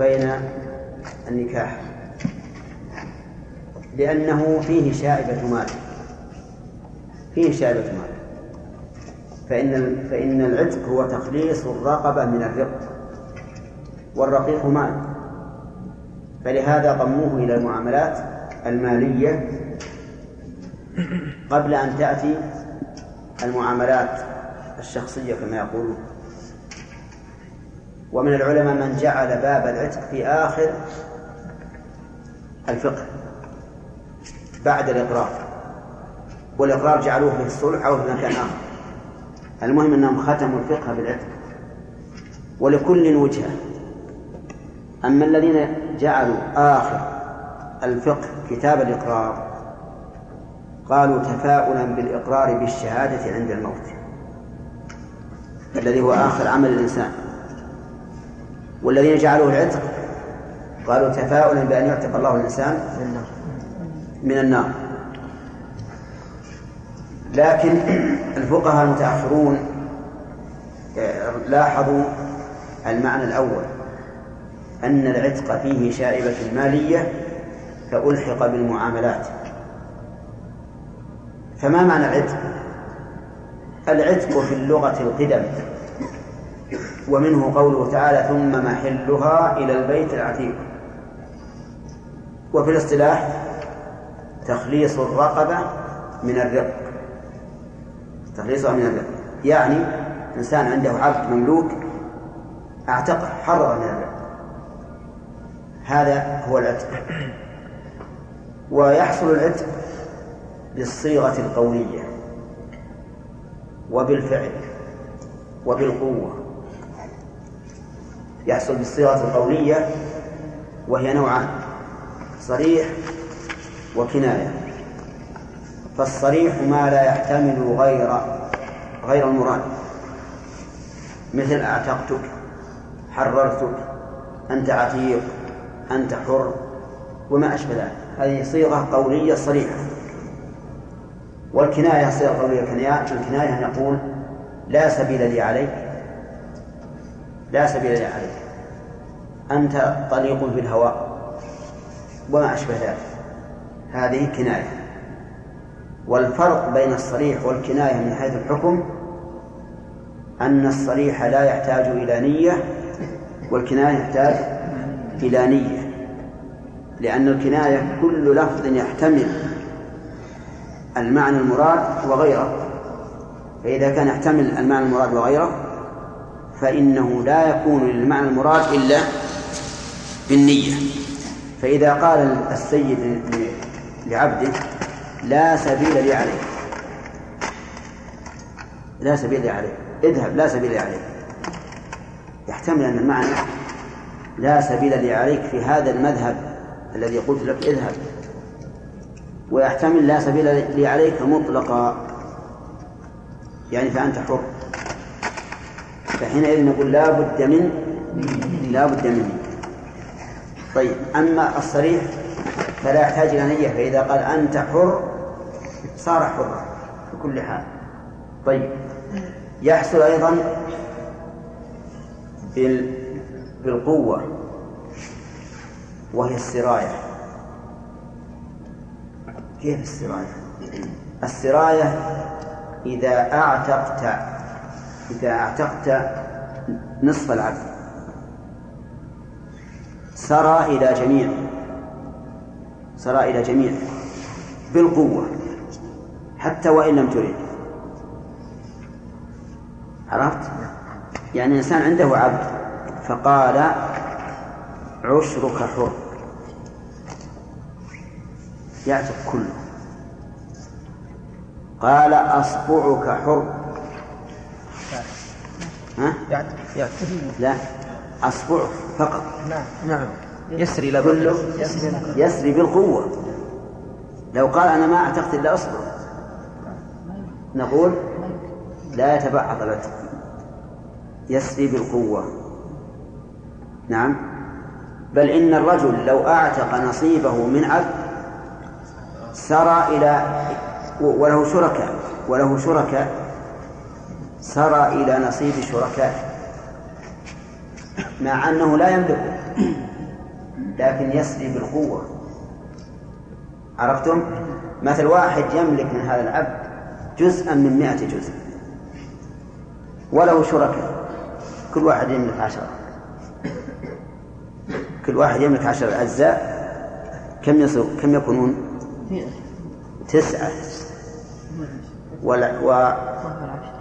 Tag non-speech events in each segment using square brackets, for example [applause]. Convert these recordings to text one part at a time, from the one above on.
وبين النكاح لأنه فيه شائبة مال فيه شائبة مال. فإن فإن العتق هو تخليص الرقبة من الرق والرقيق مال. فلهذا ضموه إلى المعاملات المالية قبل أن تأتي المعاملات الشخصية كما يقولون. ومن العلماء من جعل باب العتق في آخر الفقه بعد الإقرار والإقرار جعلوه في الصلح أو في مكان آخر. المهم أنهم ختموا الفقه بالعتق. ولكل وجهة أما الذين جعلوا آخر الفقه كتاب الإقرار قالوا تفاؤلا بالإقرار بالشهادة عند الموت الذي هو آخر عمل الإنسان. والذين جعلوه العتق قالوا تفاؤلا بأن يعتق الله الإنسان من النار. لكن الفقهاء المتأخرون آه، لاحظوا المعنى الأول أن العتق فيه شائبة مالية فألحق بالمعاملات. فما معنى العتق؟ العتق في اللغة القدم. ومنه قوله تعالى ثم محلها إلى البيت العتيق. وفي الاصطلاح تخليص الرقبة من الرق. تخليصها من الرق. يعني إنسان عنده عبد مملوك أعتقه حرر من الرق. هذا هو العتق. ويحصل العتق بالصيغة القولية وبالفعل وبالقوة. يحصل بالصيغة القولية وهي نوعان صريح وكناية. فالصريح ما لا يحتمل غير غير المراد. مثل أعتقتك حررتك أنت عتيق أنت حر وما أشبه ذلك. هذه صيغة قولية صريحة. والكناية صيغة قولية الكناية أن يقول لا سبيل لي عليك. لا سبيل لي عليك أنت طليق في الهواء وما أشبه ذلك. هذه كناية. والفرق بين الصريح والكناية من حيث الحكم أن الصريح لا يحتاج إلى نية والكناية يحتاج إلى نية. لأن الكناية كل لفظ يحتمل المعنى المراد وغيره. فإذا كان يحتمل المعنى المراد وغيره فإنه لا يكون للمعنى المراد إلا بالنية. فإذا قال السيد لعبده لا سبيل لي عليك. لا سبيل لي عليك. اذهب لا سبيل لي عليك. يحتمل أن المعنى لا سبيل لي عليك في هذا المذهب الذي قلت لك اذهب. ويحتمل لا سبيل لي عليك مطلقا. يعني فأنت حر. فحينئذ نقول لا بد من لا بد مني طيب أما الصريح فلا يحتاج إلى نية فإذا قال أنت حر صار حرا في كل حال. طيب يحصل أيضا بالقوة وهي السراية. كيف السراية؟ السراية إذا أعتقت إذا أعتقت نصف العبد سرى إلى جميع سرى إلى جميع بالقوة حتى وإن لم ترد. عرفت؟ يعني إنسان عنده عبد فقال عشرك حر. يعتق كله. قال أصبعك حر. ها؟ يعتق يعتق لا أصبعك فقط. نعم. نعم. يسري إلى كله يسري بالقوة. لو قال أنا ما أعتقد إلا أصبر نقول لا يتبعض العتق يسري بالقوة. نعم. بل إن الرجل لو أعتق نصيبه من عبد سرى إلى وله شركاء وله شركاء سرى إلى نصيب شركائه مع أنه لا يملكه لكن يسري بالقوة. عرفتم؟ مثل واحد يملك من هذا العبد جزءا من مئة جزء وله شركاء. كل واحد يملك عشرة. كل واحد يملك عشرة أجزاء كم يصير كم يكونون؟ تسعة.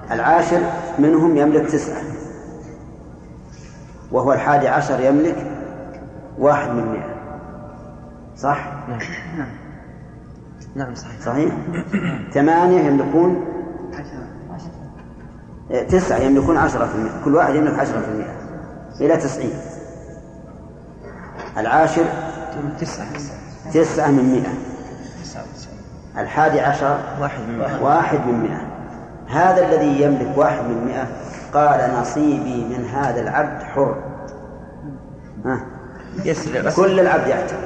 والعاشر منهم يملك تسعة. وهو الحادي عشر يملك واحد من مئة. صح؟ نعم. نعم نعم صحيح. صحيح؟ ثمانية يملكون تسعة يملكون عشرة في المئة. كل واحد يملك عشرة في المئة. إلى تسعين. العاشر تسعة. تسعة من مئة. الحادي عشر واحد من مئة. واحد من مئة. هذا الذي يملك واحد من مئة. قال نصيبي من هذا العبد حر. ها. كل العبد يعتق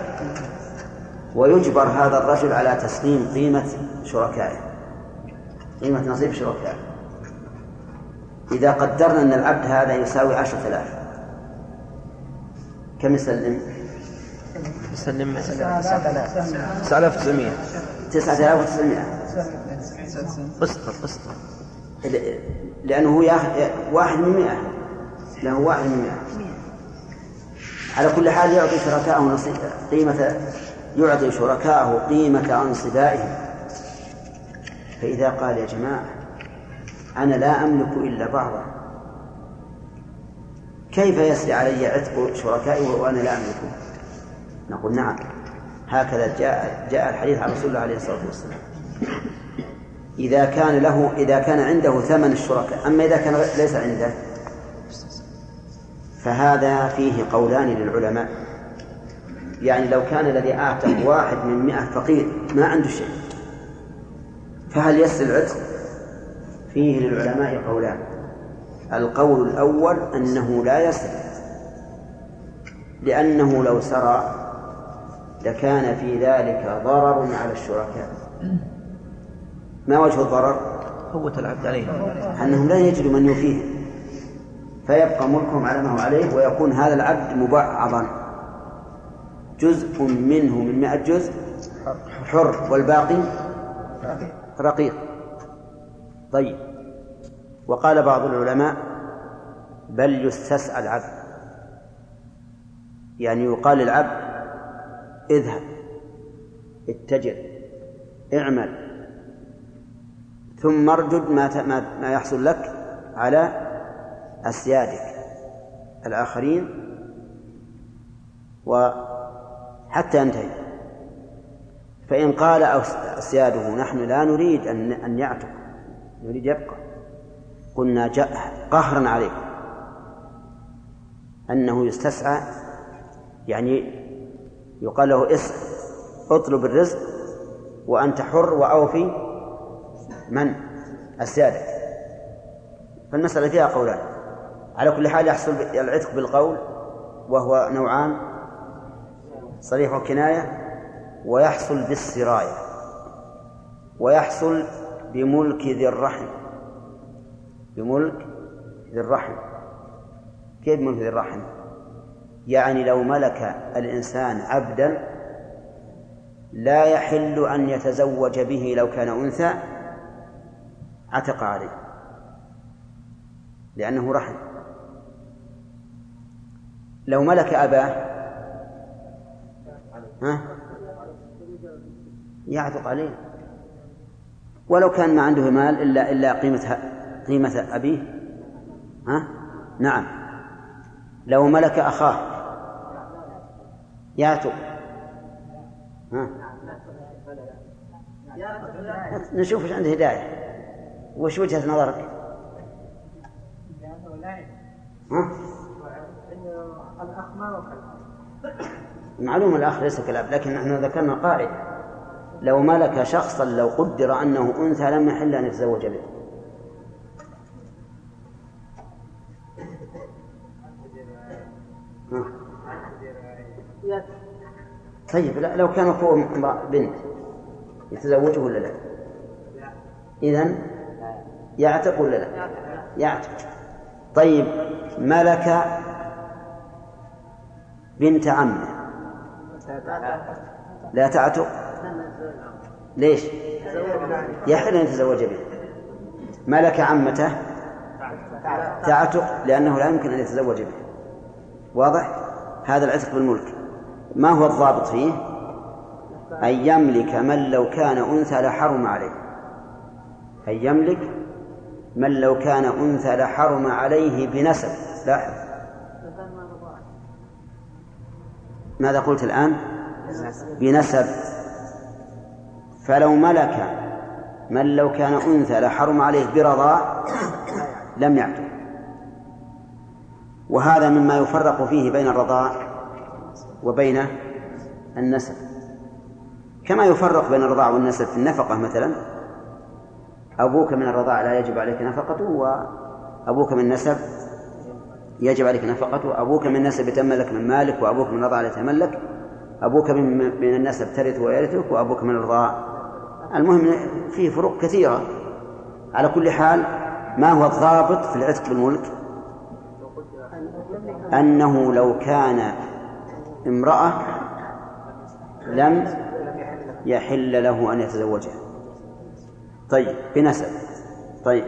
ويجبر هذا الرجل على تسليم قيمة شركائه. قيمة نصيب شركائه. إذا قدرنا أن العبد هذا يساوي عشرة آلاف. كم يسلم؟ يسلم 9900 9900 قسط قسط لأنه واحد من مئة. له واحد من مئة. على كل حال يعطي شركاءه قيمة يعطي شركاءه قيمة أنصبائهم. فإذا قال يا جماعة أنا لا أملك إلا بعضا. كيف يسري علي عتق شركائي وأنا لا أملكه؟ نقول نعم. هكذا جاء جاء الحديث عن رسول الله عليه الصلاة والسلام. إذا كان له إذا كان عنده ثمن الشركاء. أما إذا كان ليس عنده. فهذا فيه قولان للعلماء. يعني لو كان الذي أعتق واحد من مئة فقير ما عنده شيء. فهل يسر العتق؟ فيه للعلماء قولان. القول الأول أنه لا يسر لأنه لو سرى لكان في ذلك ضرر على الشركاء. ما وجه الضرر؟ قوة العبد عليه. أنهم لا يجدوا من يوفيه فيبقى ملكهم على ما هو عليه ويكون هذا العبد مبعضا. جزء منه من مئة جزء حر. والباقي؟ رقيق. طيب. وقال بعض العلماء بل يستسعى العبد. يعني يقال للعبد اذهب اتجر اعمل. ثم ارجد ما ما يحصل لك على أسيادك الآخرين وحتى ينتهي. فإن قال أسياده نحن لا نريد أن أن يعتق. نريد يبقى. قلنا جاء قهرا عليه أنه يستسعى يعني يقال له اسع اطلب الرزق وأنت حر وأوفي من؟ السادة فالمسألة فيها قولان. على كل حال يحصل العتق بالقول وهو نوعان صريح وكناية ويحصل بالسراية ويحصل بملك ذي الرحم. بملك ذي الرحم. كيف ملك ذي الرحم؟ يعني لو ملك الإنسان عبدا لا يحل أن يتزوج به لو كان أنثى عتق عليه. لأنه رحم. لو ملك أباه ها؟ يعتق عليه. ولو كان ما عنده مال إلا إلا قيمة قيمة أبيه ها؟ نعم. لو ملك أخاه يعتق. ها؟ نشوف إيش عنده هداية. وش وجهة نظرك؟ معلوم الأخ ليس كالأب لكن نحن ذكرنا قاعدة. لو ملك شخصا لو قدر أنه أنثى لم يحل أن يتزوج به. طيب لا لو كان اخوه بنت يتزوجه ولا لا؟ إذا يعتق ولا لا؟ يعتق. طيب ملك بنت عمه. لا تعتق؟ ليش؟ يحل أن يتزوج به. ملك عمته تعتق لأنه لا يمكن أن يتزوج به. واضح؟ هذا العتق بالملك. ما هو الضابط فيه؟ أن يملك من لو كان أنثى لحرم عليه. أن يملك من لو كان أنثى لحرم عليه بنسب. لاحظ. ماذا قلت الآن؟ بنسب. فلو ملك من لو كان أنثى لحرم عليه برضاع لم يعتق. وهذا مما يفرق فيه بين الرضاع وبين النسب. كما يفرق بين الرضاع والنسب في النفقة مثلا أبوك من الرضاع لا يجب عليك نفقته وأبوك من النسب يجب عليك نفقته. أبوك من النسب يتملك من مالك وأبوك من الرضاع لا يتملك أبوك من من النسب ترث ويرثك وأبوك من الرضاع. المهم فيه فروق كثيرة. على كل حال ما هو الضابط في العتق بالملك؟ أنه لو كان امرأة لم يحل له أن يتزوجها. طيب بنسب. طيب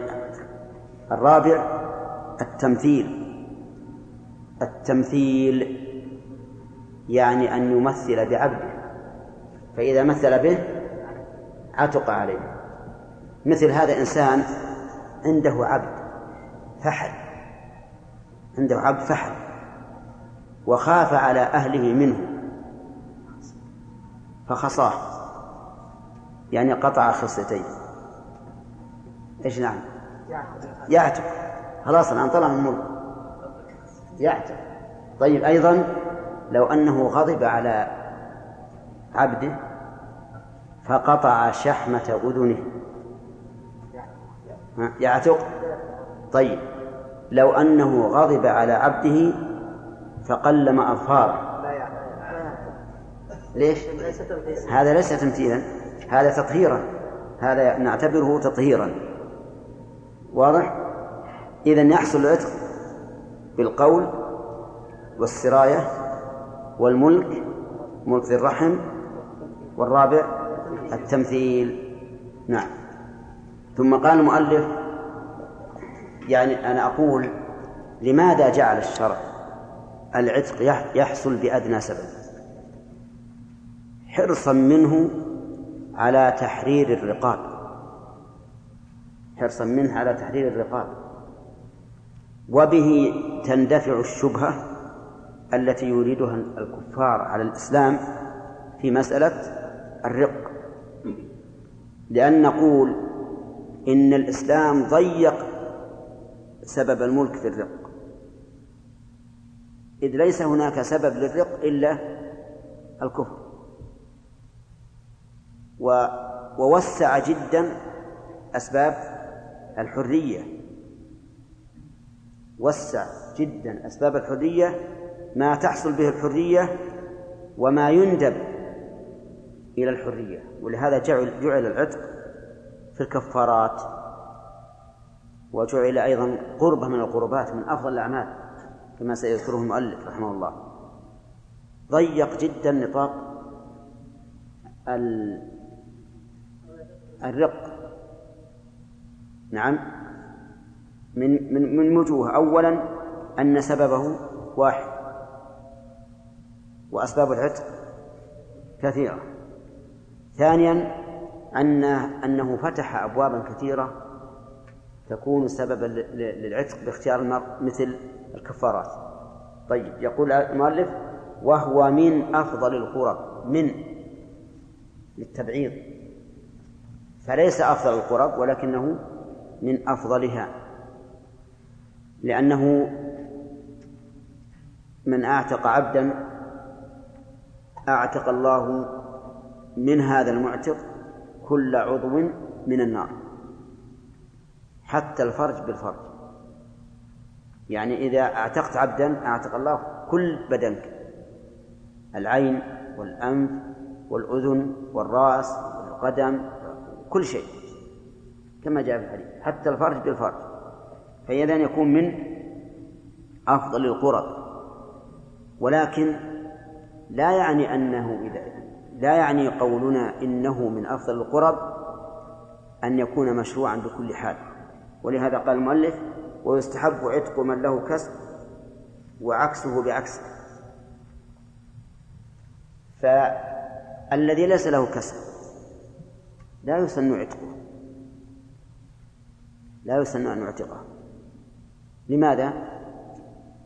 الرابع التمثيل. التمثيل يعني أن يمثل بعبده فإذا مثل به عتق عليه. مثل هذا إنسان عنده عبد فحل عنده عبد فحل وخاف على أهله منه فخصاه يعني قطع خصلتين. إيش نعم؟ يعتق خلاص الآن طلع من الملك يعتق طيب أيضا لو أنه غضب على عبده فقطع شحمة أذنه. يعتق طيب لو أنه غضب على عبده فقلم أظفاره ليش؟ هذا ليس تمثيلا. هذا تطهيرا. هذا نعتبره تطهيرا. واضح؟ إذا يحصل العتق بالقول والسراية والملك ملك الرحم والرابع التمثيل. نعم. ثم قال المؤلف يعني أنا أقول لماذا جعل الشرع العتق يحصل بأدنى سبب؟ حرصا منه على تحرير الرقاب. حرصا منه على تحرير الرقاب. وبه تندفع الشبهة التي يريدها الكفار على الإسلام في مسألة الرق. لأن نقول إن الإسلام ضيق سبب الملك في الرق. إذ ليس هناك سبب للرق إلا الكفر. ووسع جدا أسباب الحرية. وسع جدا أسباب الحرية ما تحصل به الحرية وما يندب إلى الحرية. ولهذا جعل, جعل العتق في الكفارات وجعل أيضا قربة من القربات من أفضل الأعمال كما سيذكره المؤلف رحمه الله. ضيق جدا نطاق الرق. نعم. من من من وجوه. أولا أن سببه واحد. وأسباب العتق كثيرة. ثانيا أن أنه فتح أبوابا كثيرة تكون سببا للعتق باختيار المرء مثل الكفارات. طيب يقول المؤلف وهو من أفضل القرب من للتبعيض. فليس أفضل القرب ولكنه من أفضلها لأنه من أعتق عبدا أعتق الله من هذا المعتق كل عضو من النار حتى الفرج بالفرج. يعني إذا أعتقت عبدا أعتق الله كل بدنك العين والأنف والأذن والرأس والقدم كل شيء. كما جاء في الحديث حتى الفرج بالفرج. فإذا يكون من أفضل القرب ولكن لا يعني أنه إذا لا يعني قولنا إنه من أفضل القرب أن يكون مشروعا بكل حال. ولهذا قال المؤلف ويستحب عتق من له كسب وعكسه بعكسه فالذي ليس له كسب لا يسن عتقه. لا يسن أن يعتقه. لماذا؟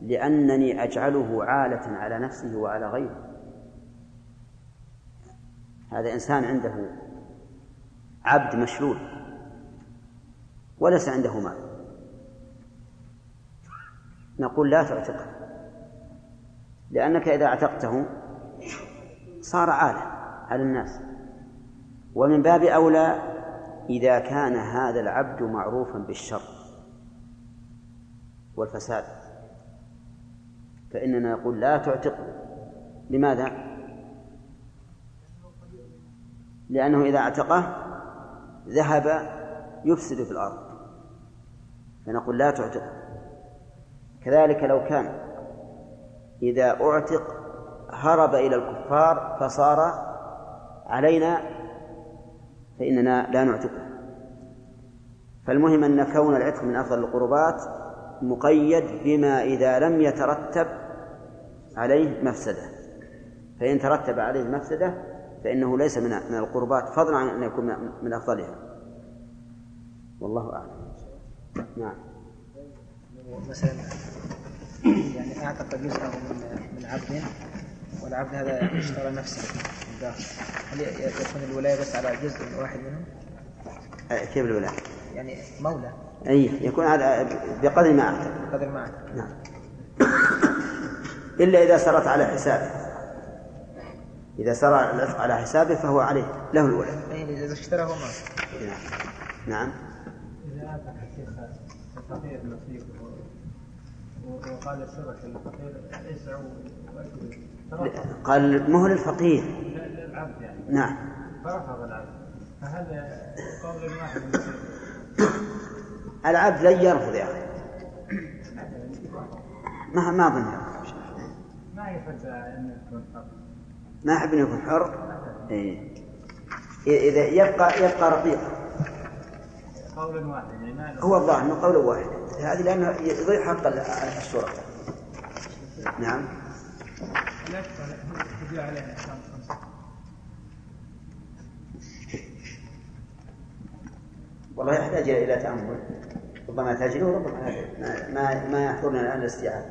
لأنني أجعله عالة على نفسه وعلى غيره. هذا إنسان عنده عبد مشلول وليس عنده مال. نقول لا تعتقه لأنك إذا اعتقته صار عالة على الناس. ومن باب أولى إذا كان هذا العبد معروفا بالشر والفساد فإننا نقول لا تعتقه لماذا؟ لأنه إذا اعتقه ذهب يفسد في الأرض فنقول لا تعتقه كذلك لو كان إذا أعتق هرب إلى الكفار فصار علينا فإننا لا نعتقه. فالمهم أن كون العتق من أفضل القربات مقيد بما إذا لم يترتب عليه مفسدة. فإن ترتب عليه مفسدة فإنه ليس من من القربات فضلا عن أن يكون من أفضلها. والله أعلم. نعم. مثلا يعني اعتق جزءه من من عبد والعبد هذا اشترى نفسه. هل يكون الولاية بس على جزء واحد منهم؟ كيف الولاية؟ يعني مولى. أي يكون على بقدر ما أعتق قدر ما اعتق نعم. [coughs] إلا إذا سرت على حسابه. إذا سر العتق على حسابه فهو عليه له الولاية. يعني إذا اشتراه ما. نعم. نعم. إذا أعطاك الشيخ الفقير نصيب وقال الشرك الفقير اسعوا وأكلوا قال مهل للعبد يعني نعم. فرفض العبد فهل قول واحد العبد لن يرفض يا أخي ما ما أظن يرفض ما يحب أن يكون حق ما أحب أن يكون حر. إيه. إذا يبقى يبقى رقيقا. قول واحد يعني هو الظاهر انه قول واحد. هذه لأنه يضيع حق ال- الشرطه نعم. والله يحتاج إلى تأمل. ربما تجده وربما لا. ما ما, يحضرنا الآن الاستيعاب.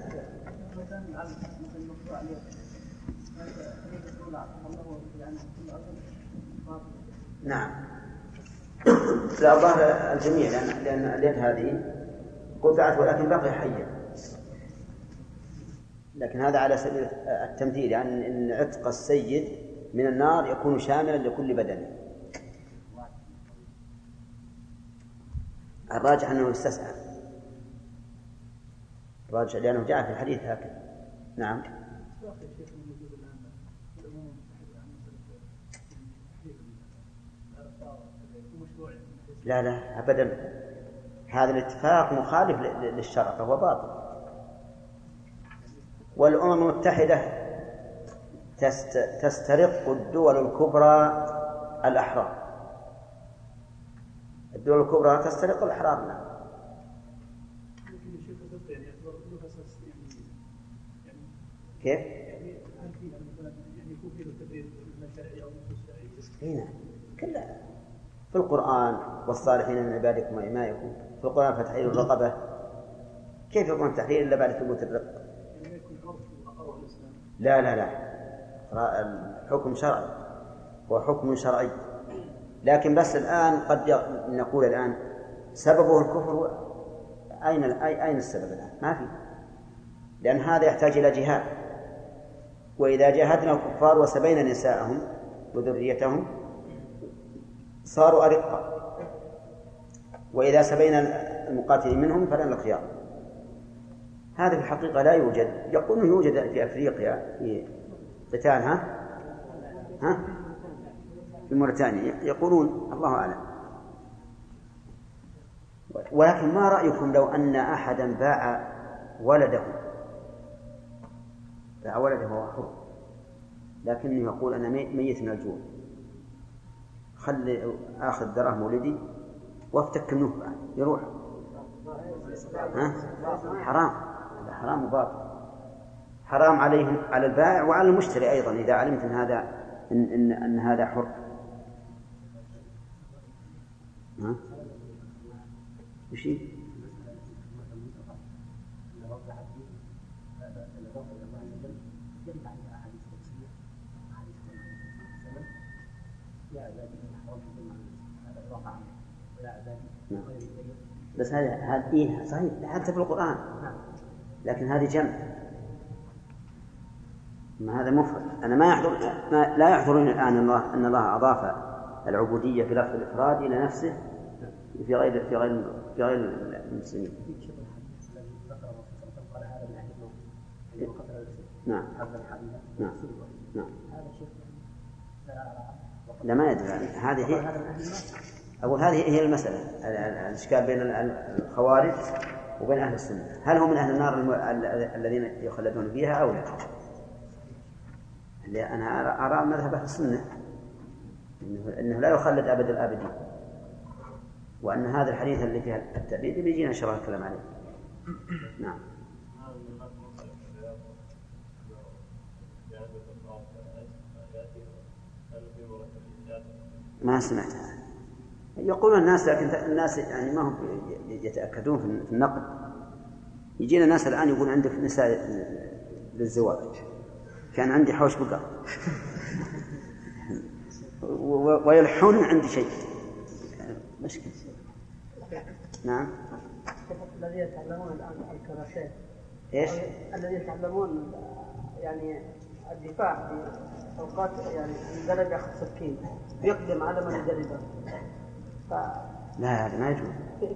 نعم. لا ظهر الجميع لأن لأن اليد هذه قطعت ولكن بقي حيا لكن هذا على سبيل التمثيل يعني إن عتق السيد من النار يكون شاملا لكل بدن الراجح أنه يستسعى الراجح لأنه جاء في الحديث هكذا. نعم. لا لا ابدا. هذا الاتفاق مخالف للشرع فهو باطل. والأمم المتحدة تست تسترق الدول الكبرى الأحرار. الدول الكبرى تسترق الأحرار. نعم. كيف؟ اي نعم. كلا. في القرآن والصالحين من عبادكم وإمائكم. في القرآن فتحرير الرقبة. كيف يكون التحرير إلا بعد ثبوت الرق؟ لا لا لا. الحكم شرعي. هو حكم شرعي. لكن بس الآن قد نقول الآن سببه الكفر. أين أين السبب الآن؟ ما في. لأن هذا يحتاج إلى جهاد. وإذا جاهدنا الكفار وسبينا نساءهم وذريتهم صاروا أرقا وإذا سبينا المقاتلين منهم فلنا الخيار. هذا في الحقيقة لا يوجد. يقولون يوجد في أفريقيا في قتال ها؟ ها؟ في موريتانيا. يقولون الله أعلم. ولكن ما رأيكم لو أن أحدا باع ولده؟ باع ولده حر لكنه يقول أنا مي- ميت من الجوع. خلي آخذ دراهم ولدي وافتك بعد يروح. ها؟ حرام. حرام وباطل حرام عليهم على البائع وعلى المشتري أيضا إذا علمت أن هذا إن, إن, أن هذا حر ها؟ وش. بس هذا هذا إيه صحيح حتى في القرآن لكن هذه جمع. ما هذا مفرد. أنا ما يحضر ما لا يحضرني الآن الله أن الله أضاف العبودية في لفظ الإفراد إلى نفسه في غير في غير في غير المسلمين. نعم. نعم. نعم لا ما يدري هذه هي أقول هذه هي المسألة. ال- ال- الإشكال بين ال- ال- الخوارج. وبين أهل السنة. هل هم من أهل النار الذين يخلدون فيها أو لا؟ أنا أرى- مذهب أهل السنة إنه, إنه لا يخلد أبد الآبدين. وأن هذا الحديث اللي فيه التأبيد بيجينا إن شاء الله الكلام عليه. نعم. ما سمعت. هذا يقولون الناس لكن الناس يعني ما هم يتأكدون في النقد. يجينا ناس الآن يقول عندك نساء للزواج. كان عندي حوش بقر [laughs] ويلحون عندي شيء. مشكلة. نعم. الذين يتعلمون الآن الكراسات إيش؟ الذين يتعلمون يعني الدفاع في أوقات يعني المدرب ياخذ سكين يقدم على من يدربه. لا هذا ما يجوز.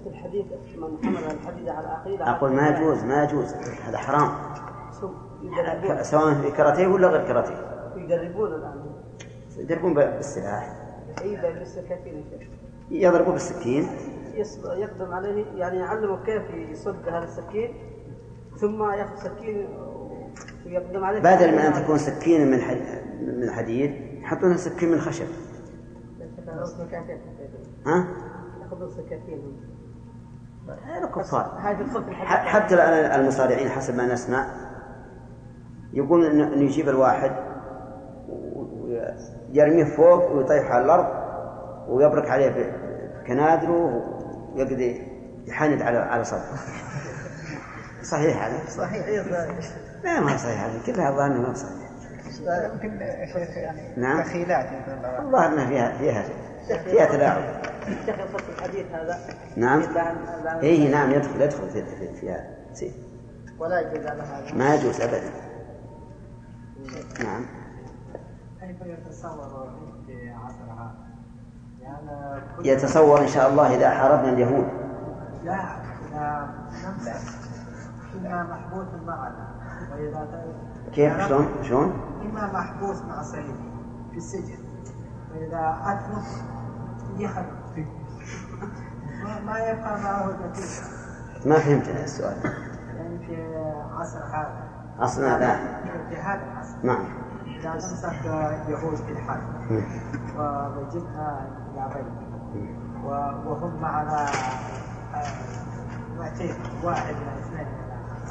الحديث من حمل الحديد على أخيه أقول ما يجوز ما يجوز. هذا حرام. يدربون سواء في كاراتيه ولا غير كاراتيه يدربون الآن. يضربون بالسلاح. إي بالسكاكين. يضربوا بالسكين. يقدم عليه يعني يعلمه كيف يصد هذا السكين ثم ياخذ سكين ويقدم عليه. بدل ما أن تكون سكين من من حديد يحطونها سكين من خشب ها؟ ياخذون سكاكين هذا كفار هذه تدخل في ح- الحديث حتى المصارعين حسب ما نسمع يقول يجيب الواحد ويرميه فوق ويطيح على الأرض ويبرك عليه بكنادره ويقضي يحند على على صدره [laughs] صحيح هذا؟ صحيح لا ما صحيح هذا. كلها الظاهر إنه ما صحيح. يمكن يعني نعم. تخيلات. الظاهر إنها فيها فيها فيها تلاعب. الحديث هذا؟ نعم. اي نعم يدخل يدخل في في- فيها. سي. ولا يجوز على هذا. ما يجوز ابدا. نعم. كيف يتصور في عصرها؟ يتصور إن شاء الله إذا حاربنا اليهود. لا إذا نمسك إما محبوس معنا. وإذا ت- كيف؟ شلون؟ شلون؟ إما محبوس مع صيدي في السجن. وإذا أترك يحب ما- يبقى معه نتيجة ما فهمت أنا السؤال. يعني في عصر هذا. أصلا لا في هذا العصر. نعم. إذا نمسك يهود في الحرب مم. ووجدها إلى بيت و- وهم معنا آه، معتين واحد من اثنين.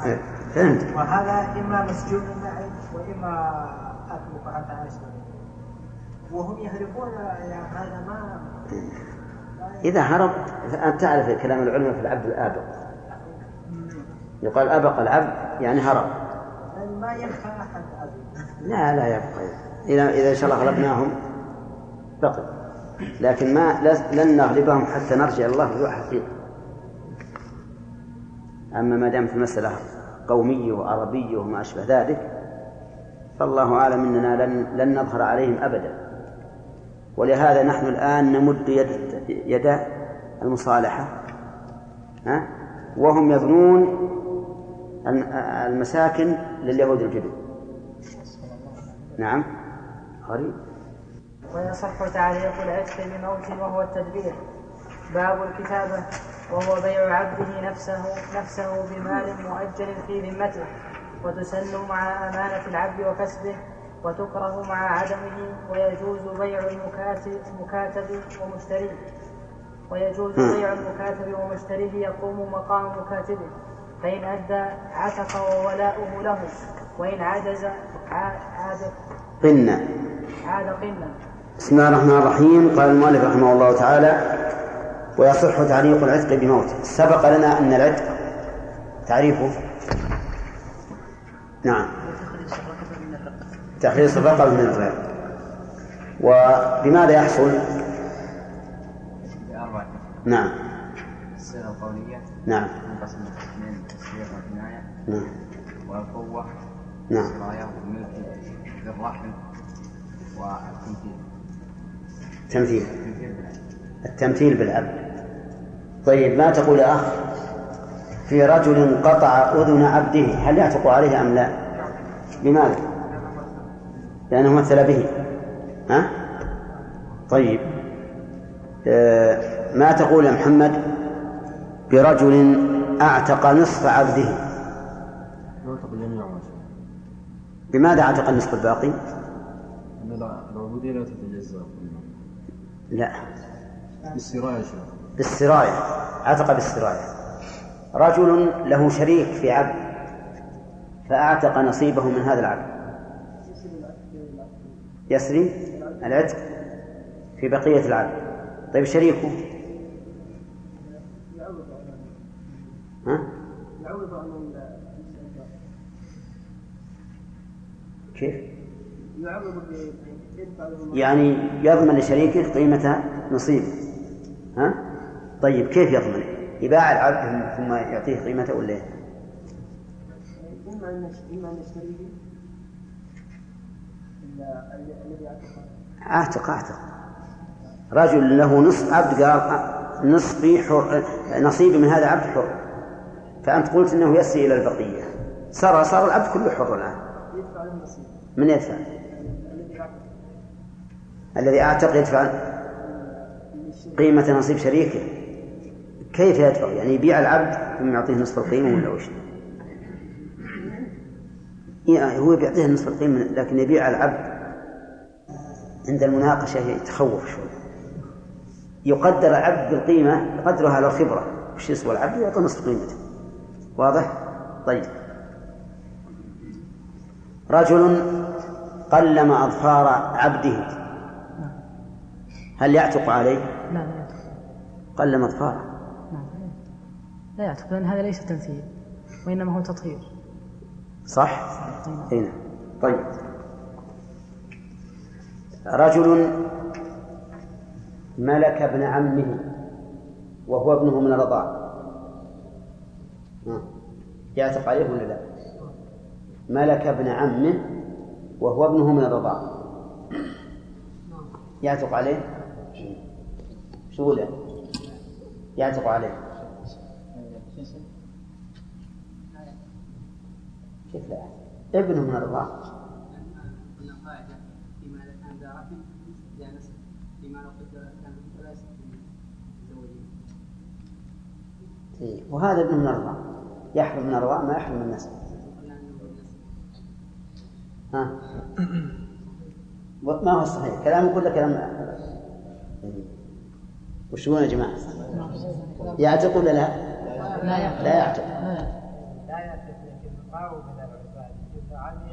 إيه، فهمت. وهذا إما مسجون معي وإما أترك حتى أشتري وهم يهربون يعني هذا ما إذا هرب فانت تعرف كلام العلماء في العبد الآبق. يقال آبق العبد يعني هرب. ما يبقى أحد لا لا يبقى. إذا إذا إن شاء الله غلبناهم بقي. لكن ما لن نغلبهم حتى نرجع إلى الله بذو حقيقة. أما ما دامت المسألة قومية وعربية وما أشبه ذلك فالله أعلم أننا لن, لن نظهر عليهم أبدا. ولهذا نحن الآن نمد يد, يد المصالحة ها؟ وهم يبنون الم- المساكن لليهود الجدد نعم. غريب. ويصح تعليق العتق بموت وهو التدبير. باب الكتابة وهو بيع عبده نفسه نفسه بمال مؤجل في ذمته وتسن مع أمانة العبد وكسبه وتكره مع عدمه ويجوز بيع المكاتب مكاتب ومشتريه ويجوز. بيع المكاتب ومشتريه يقوم مقام مكاتبه. فإن أدى عتق وولاؤه له وإن عجز عاد قنا عاد قنا بسم الله الرحمن الرحيم. قال المؤلف رحمه الله تعالى ويصح تعليق العتق بموت. سبق لنا أن العتق تعريفه. نعم. تخليص الرقبة من الرق وبماذا يحصل؟ بأربعة نعم. الصيغة القولية. نعم. تنقسم اثنين التسويق والكناية نعم. والقوة. نعم. والسراية والملك بالرحم والتمثيل. تمثيل. التمثيل بالعبد طيب ما تقول يا أخ في رجل قطع أذن عبده؟ هل يعتق عليه أم لا؟ لماذا لأنه مثل به ها؟ طيب. آه ما تقول يا محمد برجل أعتق نصف عبده؟ بماذا أعتق النصف الباقي؟ العبودية لا. تتجزأ لا بالسراية. بالسراية عتق بالسراية. رجل له شريك في عبد فأعتق نصيبه من هذا العبد. يسري العتق في بقية العبد طيب شريكه ها؟ كيف؟ يعني يضمن لشريكه قيمة نصيبه ها؟ طيب كيف يضمن؟ يباع العبد ثم يعطيه قيمته ولا إيه؟ إما أن اما ان يشتريه إلا الذي اعتقد أعتق أعتق رجل له نصف عبد قال نصفي حر نصيبي من هذا عبد حر فأنت قلت أنه يسري إلى البقية صار صار العبد كله حر الآن من يدفع؟ الذي أعتق يدفع قيمة نصيب شريكه كيف يدفع؟ يعني يبيع العبد ثم يعطيه نصف القيمة ولا وش؟ يعني هو بيعطيه نصف القيمة لكن يبيع العبد. عند المناقشة يتخوف شوي. يقدر العبد بالقيمة يقدرها على الخبرة. وش يسوى العبد؟ ويعطي نصف قيمته. واضح؟ طيب. رجل قلم أظفار عبده. هل يعتق عليه؟ لا لا يعتق. قلم أظفاره. لا يعتق. لأن هذا ليس تمثيل وإنما هو تطهير. صح؟ أي نعم طيب رجل ملك ابن عمه وهو ابنه من الرضاعة ها. يعتق عليه ولا لا؟ ملك ابن عمه وهو ابنه من الرضاعة يعتق عليه شو؟ يعتق عليه كيف لا؟ ابنه من الرضاعة قلنا قاعدة فيما إذا كان ذا رحم لا نسب فيما لو قدر كان فلا يسب زوجين إيه. وهذا ابنه من الرضاعة يحرم من الرضاعة ما يحرم من النسب. ها؟ ما هو الصحيح كلامك ولا كلام إيه. وش يا جماعة؟ يعتق ولا لا؟ لا يعتق لا يعتق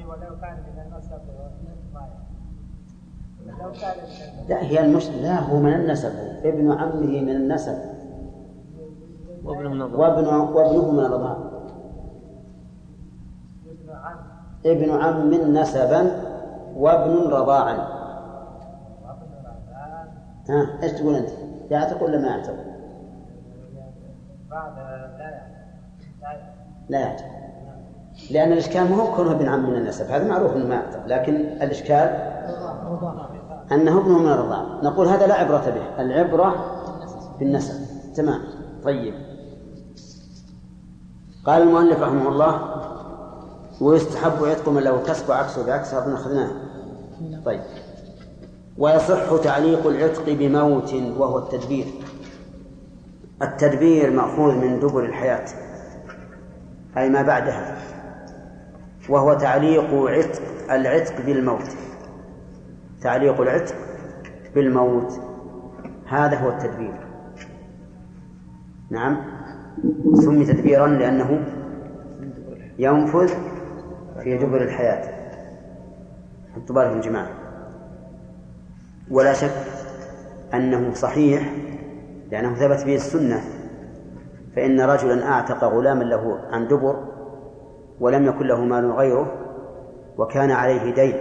ولو كان من النسب لو كان من النسب. لا هي المش... لا هو من النسب. ابن عمه من النسب. وابنه من وابن وابنه من الرضاعة ابن عم. ابن عم نسبا وابن رضاعا. ها إيش تقول أنت؟ يعتق ولا ما يعتق؟ لا يعتق لا يعتق لا يعتق لأن الإشكال ما هو كونه ابن عم من النسب هذا معروف أنه ما لكن الإشكال أنه ابنه من الرضاعة نقول هذا لا عبرة به العبرة بالنسب. تمام. طيب. قال المؤلف رحمه الله ويستحب عتق من له كسب وعكسه بعكس أظن أخذناه. طيب. ويصح تعليق العتق بموت وهو التدبير. التدبير مأخوذ من دبر الحياة أي ما بعدها. وهو تعليق عتق العتق بالموت. تعليق العتق بالموت. هذا هو التدبير. نعم. سمي تدبيرا لأنه ينفذ في دبر الحياة. حطوا بالكم جماعة. ولا شك أنه صحيح لأنه ثبت به السنة. فإن رجلا أعتق غلاما له عن دبر ولم يكن له مال غيره وكان عليه دين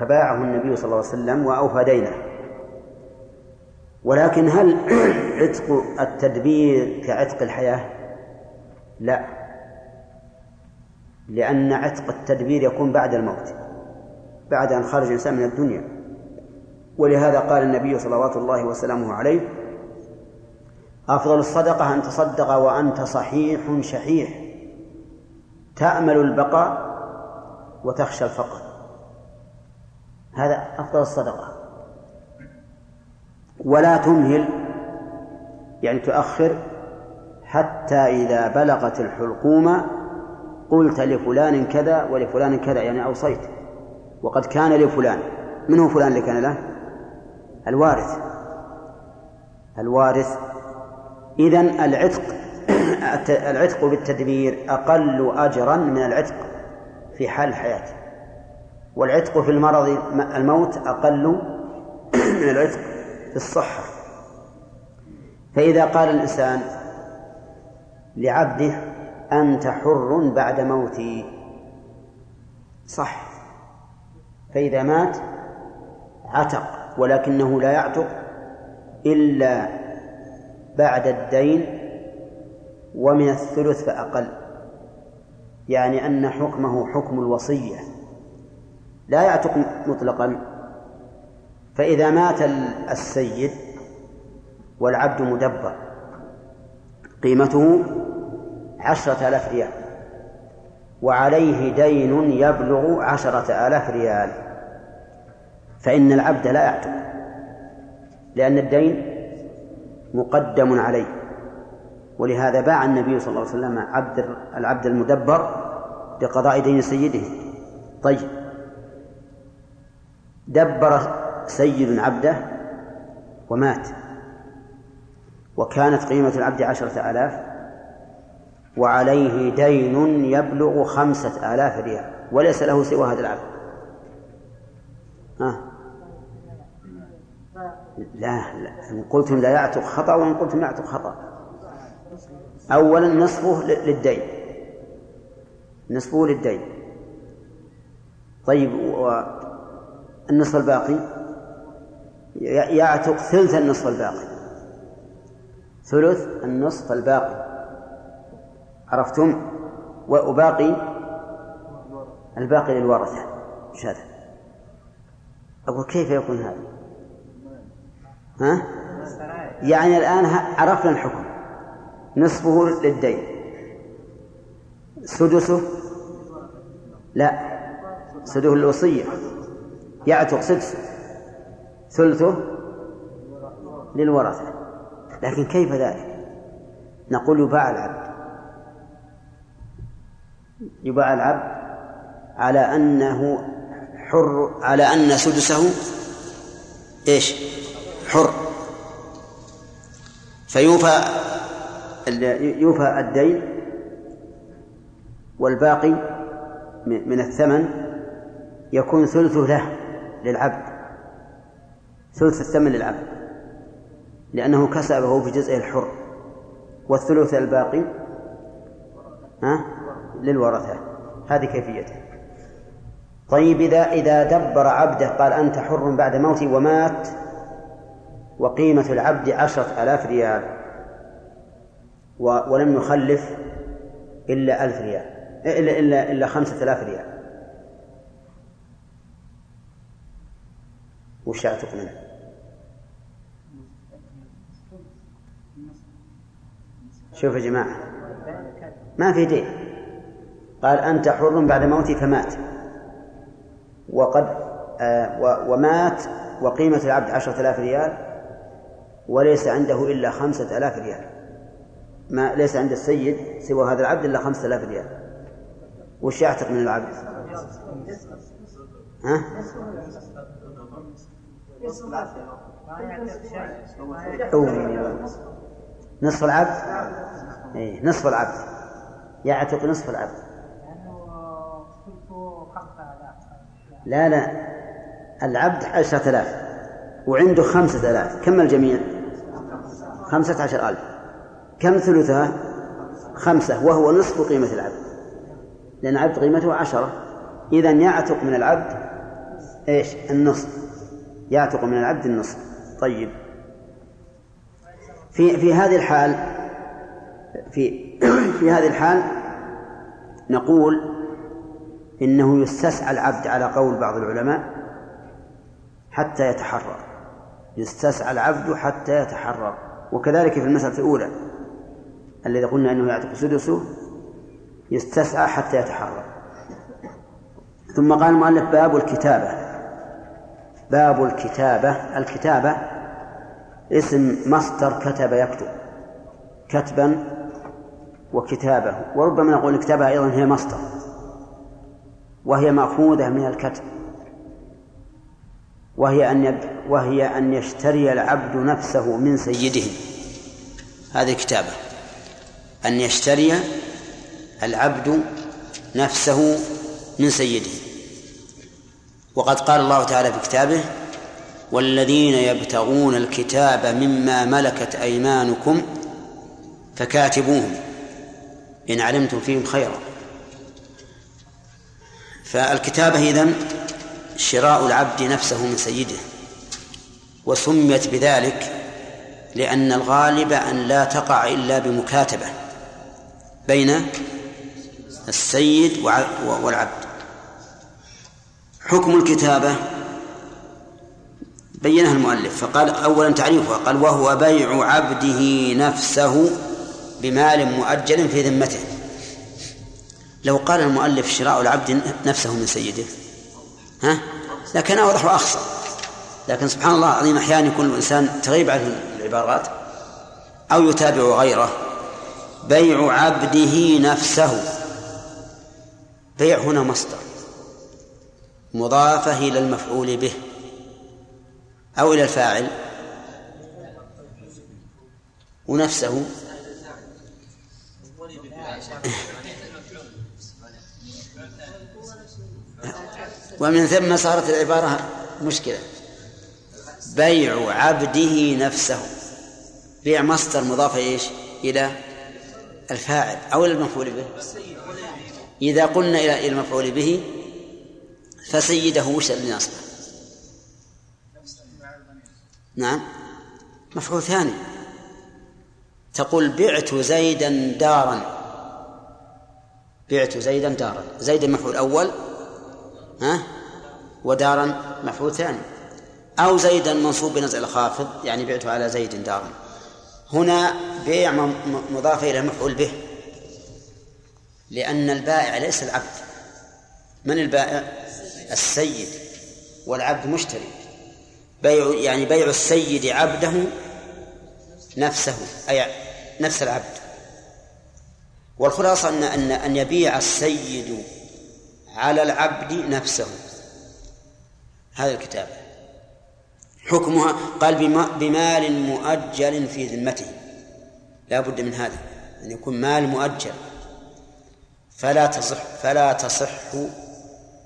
فباعه النبي صلى الله عليه وسلم وأوفى دينه. ولكن هل [clears throat] عتق التدبير كعتق الحياة؟ لا. لأن عتق التدبير يكون بعد الموت بعد أن خرج الإنسان من الدنيا. ولهذا قال النبي صلوات الله وسلامه عليه أفضل الصدقة أن تصدق وأنت صحيح شحيح. تأمل البقاء وتخشى الفقر. هذا أفضل الصدقة. ولا تمهل يعني تؤخر حتى إذا بلغت الحلقومة قلت لفلان كذا ولفلان كذا يعني أوصيت. وقد كان لفلان. من هو فلان اللي كان له؟ الوارث. الوارث. إذا العتق العتق بالتدبير أقل أجرا من العتق في حال الحياة. والعتق في المرض الموت أقل [clears throat] من العتق في الصحة. فإذا قال الإنسان لعبده أنت حر بعد موتي. صح. فإذا مات عتق ولكنه لا يعتق إلا بعد الدين ومن الثلث فأقل. يعني أن حكمه حكم الوصية. لا يعتق مطلقا. فإذا مات السيد والعبد مدبر قيمته عشرة آلاف ريال. وعليه دين يبلغ عشرة آلاف ريال. فإن العبد لا يعتق لأن الدين مقدم عليه. ولهذا باع النبي صلى الله عليه وسلم عبد العبد المدبر لقضاء دين سيده. طيب. دبر سيد عبده ومات. وكانت قيمة العبد عشرة آلاف وعليه دين يبلغ خمسة آلاف ريال وليس له سوى هذا العبد. ها؟ لا لا. إن قلتم لا يعتق خطأ وإن قلتم يعتق خطأ. أولا نصفه للدين. نصفه للدين. طيب والنصف الباقي؟ يعتق ثلث النصف الباقي. ثلث النصف الباقي. عرفتم؟ وباقي الباقي للورثة. إيش هذا؟ أقول كيف يكون هذا؟ ها؟ يعني الآن عرفنا الحكم. نصفه للدين. سدسه لا. سدسه للوصية يعتق سدسه ثلثه للورثة. لكن كيف ذلك؟ نقول يباع العبد. يباع العبد على أنه حر على أن سدسه إيش؟ حر. فيوفى يوفى الدين والباقي من الثمن يكون ثلثه له للعبد ثلث الثمن للعبد لأنه كسبه في جزءه الحر والثلث الباقي ها؟ للورثة هذه كيفيته. طيب إذا إذا دبر عبده قال أنت حر بعد موتي ومات وقيمة العبد عشرة آلاف ريال. ولم يخلف إلا ألف ريال إلا إلا إلا خمسة آلاف ريال. وش يعتق منه؟ شوف يا جماعة ما في دين. قال أنت حر بعد موتي فمات. وقد آه ومات وقيمة العبد عشرة آلاف ريال وليس عنده إلا خمسة آلاف ريال. ما ليس عند السيد سوى هذا العبد إلا خمسة آلاف ريال. وش يعتق من العبد؟ ها؟ نصف العبد؟ إيه نصف العبد. يعتق نصف العبد. لا لا. العبد عشرة آلاف وعنده خمسة آلاف. كم الجميع؟ خمسة عشر ألف. كم ثلثها خمسة وهو نصف قيمة العبد. لأن العبد قيمته عشرة. إذا يعتق من العبد إيش؟ النصف. يعتق من العبد النصف. طيب. في في هذه الحال في [coughs] في هذه الحال نقول إنه يستسعى العبد على قول بعض العلماء حتى يتحرر. يستسعى العبد حتى يتحرر. وكذلك في المسألة الأولى. الذي قلنا أنه يعتق سدسه يستسعى حتى يتحرر. ثم قال المؤلف باب الكتابة. باب الكتابة. الكتابة اسم مصدر كتب يكتب. كتبا وكتابة. وربما نقول الكتابة أيضا هي مصدر. وهي مأخوذة من الكتب. وهي أن. وهي أن يشتري العبد نفسه من سيده. هذه كتابة. أن يشتري العبد نفسه من سيده. وقد قال الله تعالى في كتابه والذين يبتغون الكتاب مما ملكت أيمانكم فكاتبوهم إن علمتم فيهم خيرا. فالكتابة إذن شراء العبد نفسه من سيده وسميت بذلك لأن الغالب أن لا تقع إلا بمكاتبة. بين السيد والعبد. حكم الكتابة بينها المؤلف فقال أولا تعريفها قال وهو بيع عبده نفسه بمال مؤجل في ذمته. لو قال المؤلف شراء العبد نفسه من سيده ها؟ لكان أوضح وأخصر لكن سبحان الله العظيم أحيانا يكون الإنسان تغيب عنه العبارات أو يتابع غيره. بيع عبده نفسه. بيع هنا مصدر. مضافة إلى المفعول به. أو إلى الفاعل. ونفسه. ومن ثم صارت العبارة مشكلة. بيع عبده نفسه. بيع مصدر مضاف إيش؟ إلى الفاعل أو المفعول به. إذا قلنا إلى المفعول به فسيده وش اللي نصبه؟ نعم. مفعول ثاني. تقول بعت زيدا دارا. بعت زيدا دارا. زيدا مفعول أول ها ودارا مفعول ثاني. أو زيدا منصوب بنزع الخافض يعني بعته على زيد دارا. هنا بيع مضاف إلى المفعول به لأن البائع ليس العبد. من البائع؟ السيد والعبد مشتري. بيع يعني بيع السيد عبده نفسه أي نفس العبد. والخلاصة أن أن أن يبيع السيد على العبد نفسه. هذا الكتاب. حكمها؟ قال بمال مؤجل في ذمته. لا بد من هذا أن يكون مال مؤجل. فلا تصح فلا تصح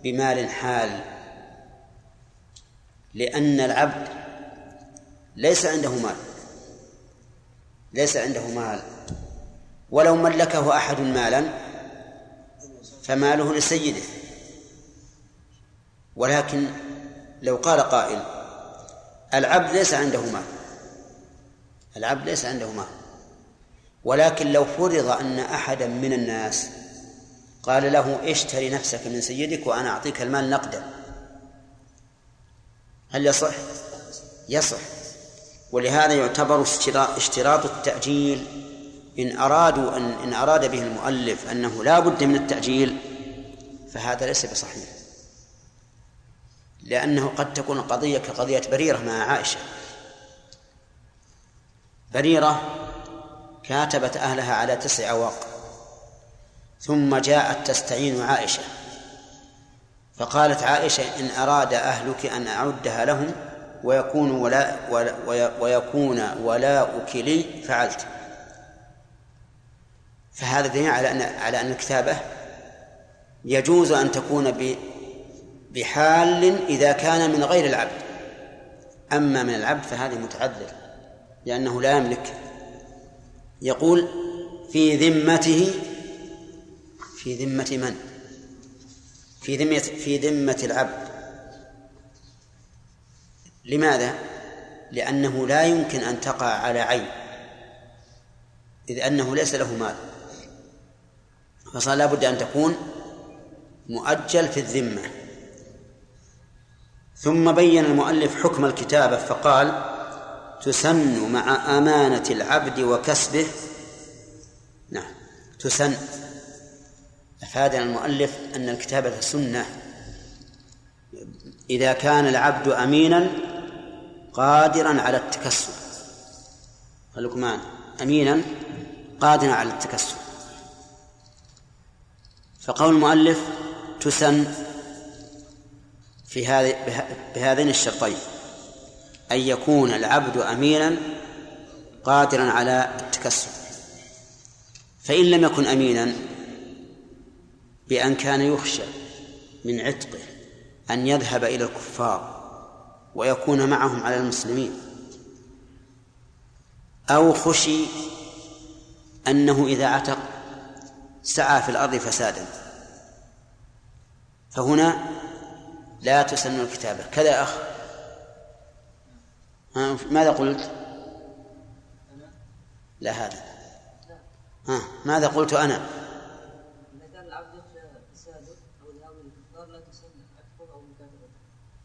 بمال حال. لأن العبد ليس عنده مال ليس عنده مال. ولو ملكه أحد مالا فماله لسيده. ولكن لو قال قائل العبد ليس عنده مال. العبد ليس عنده مال. ولكن لو فرض أن أحدا من الناس قال له اشتري نفسك من سيدك وأنا أعطيك المال نقدا هل يصح؟ يصح. ولهذا يعتبر اشتراط التأجيل إن أرادوا أن إن أراد به المؤلف أنه لا بد من التأجيل فهذا ليس بصحيح. لأنه قد تكون القضية كقضية بريرة مع عائشة. بريرة كاتبت أهلها على تسع أواق ثم جاءت تستعين عائشة فقالت عائشة إن أراد أهلك أن أعدها لهم ويكون ولاء ويكون ولاؤك لي فعلت. فهذا دليل على أن على أن الكتابة يجوز أن تكون بحال إذا كان من غير العبد. أما من العبد فهذه متعذر لأنه لا يملك. يقول في ذمته في ذمة من؟ في ذمة في ذمة العبد. لماذا؟ لأنه لا يمكن أن تقع على عين إذ أنه ليس له مال. فصار لابد أن تكون مؤجل في الذمة. ثم بين المؤلف حكم الكتابة فقال تسن مع أمانة العبد وكسبه. نعم تسن. أفادنا المؤلف أن الكتابة سنة. إذا كان العبد أمينا قادرا على التكسب. خليكم أمينا قادرا على التكسب. فقول المؤلف تسن. في هذه بهذين الشرطين. أن يكون العبد أمينا قادرا على التكسب. فإن لم يكن أمينا بأن كان يخشى من عتقه أن يذهب إلى الكفار ويكون معهم على المسلمين أو خشي أنه إذا عتق سعى في الأرض فسادا. فهنا لا تسن الكتابة. كذا أخ. ماذا قلت؟ لا هذا. ها ماذا قلت أنا؟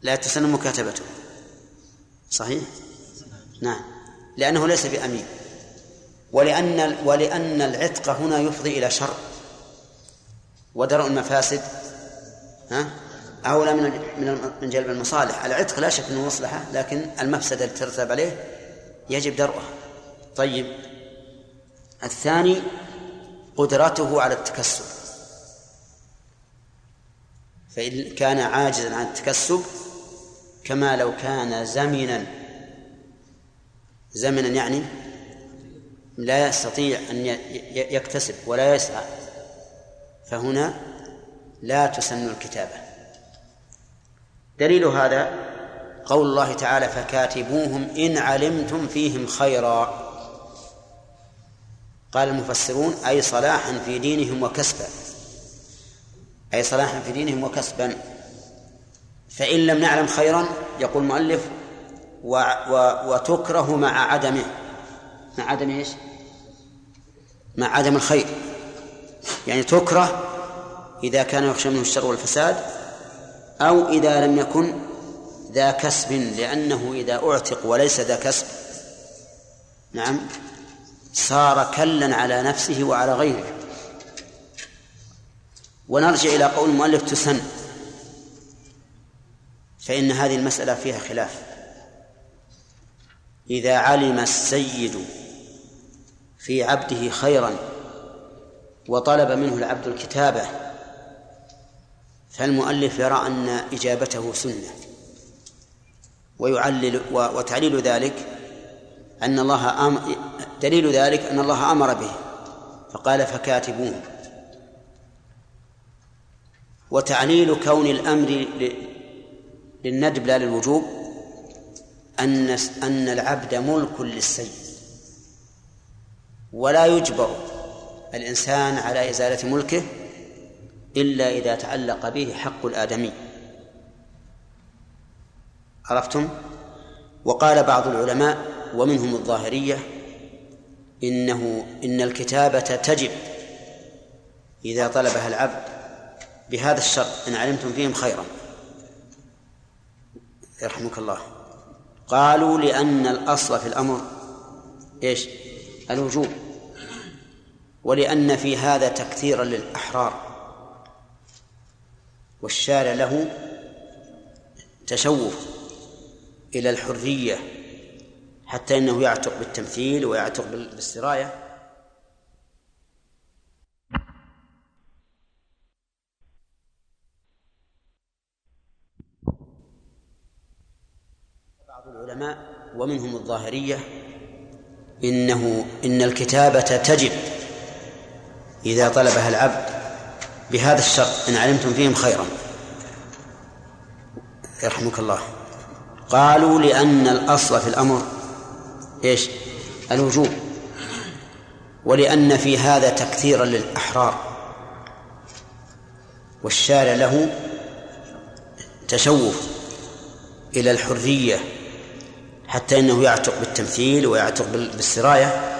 لا تسن مكاتبته. صحيح؟ نعم. لأنه ليس بأمين. ولأن ولأن العتق هنا يفضي إلى شر. ودرء المفاسد. ها؟ أولى من من من جلب المصالح. العتق لا شك أنه مصلحة لكن المفسدة التي ترتب عليه يجب درؤها. طيب. الثاني قدرته على التكسب. فإن كان عاجزا عن التكسب كما لو كان زمنا زمنا يعني لا يستطيع أن يكتسب ولا يسعى فهنا لا تسن الكتابة. دليل هذا قول الله تعالى فكاتبوهم إن علمتم فيهم خيرا. قال المفسرون أي صلاحا في دينهم وكسبا. أي صلاحا في دينهم وكسبا. فإن لم نعلم خيرا يقول المؤلف و و وتكره مع عدمه. مع عدم إيش؟ مع عدم الخير. يعني تكره إذا كان يخشى منه الشر والفساد أو إذا لم يكن ذا كسب لأنه إذا أعتق وليس ذا كسب. نعم. صار كلا على نفسه وعلى غيره. ونرجع إلى قول المؤلف تسن. فإن هذه المسألة فيها خلاف. إذا علم السيد في عبده خيرا وطلب منه العبد الكتابة فالمؤلف يرى أن إجابته سنة. ويعلل وتعليل ذلك أن الله أم دليل ذلك أن الله أمر به. فقال فكاتبون. وتعليل كون الأمر للندب لا للوجوب أن أن العبد ملك للسيد ولا يجبر الإنسان على إزالة ملكه إلا إذا تعلق به حق الآدمي. عرفتم؟ وقال بعض العلماء ومنهم الظاهرية إنه إن الكتابة تجب إذا طلبها العبد بهذا الشرط إن علمتم فيهم خيرا. يرحمك الله. قالوا لأن الأصل في الأمر إيش؟ الوجوب. ولأن في هذا تكثيرا للأحرار. والشارع له تشوف إلى الحرية حتى إنه يعتق بالتمثيل ويعتق بالسراية بعض العلماء ومنهم الظاهرية إنه إن الكتابة تجب إذا طلبها العبد بهذا الشرط إن علمتم فيهم خيرا. يرحمك الله. قالوا لأن الأصل في الأمر إيش؟ الوجوب. ولأن في هذا تكثيرا للأحرار. والشارع له تشوف إلى الحرية حتى إنه يعتق بالتمثيل ويعتق بالسراية.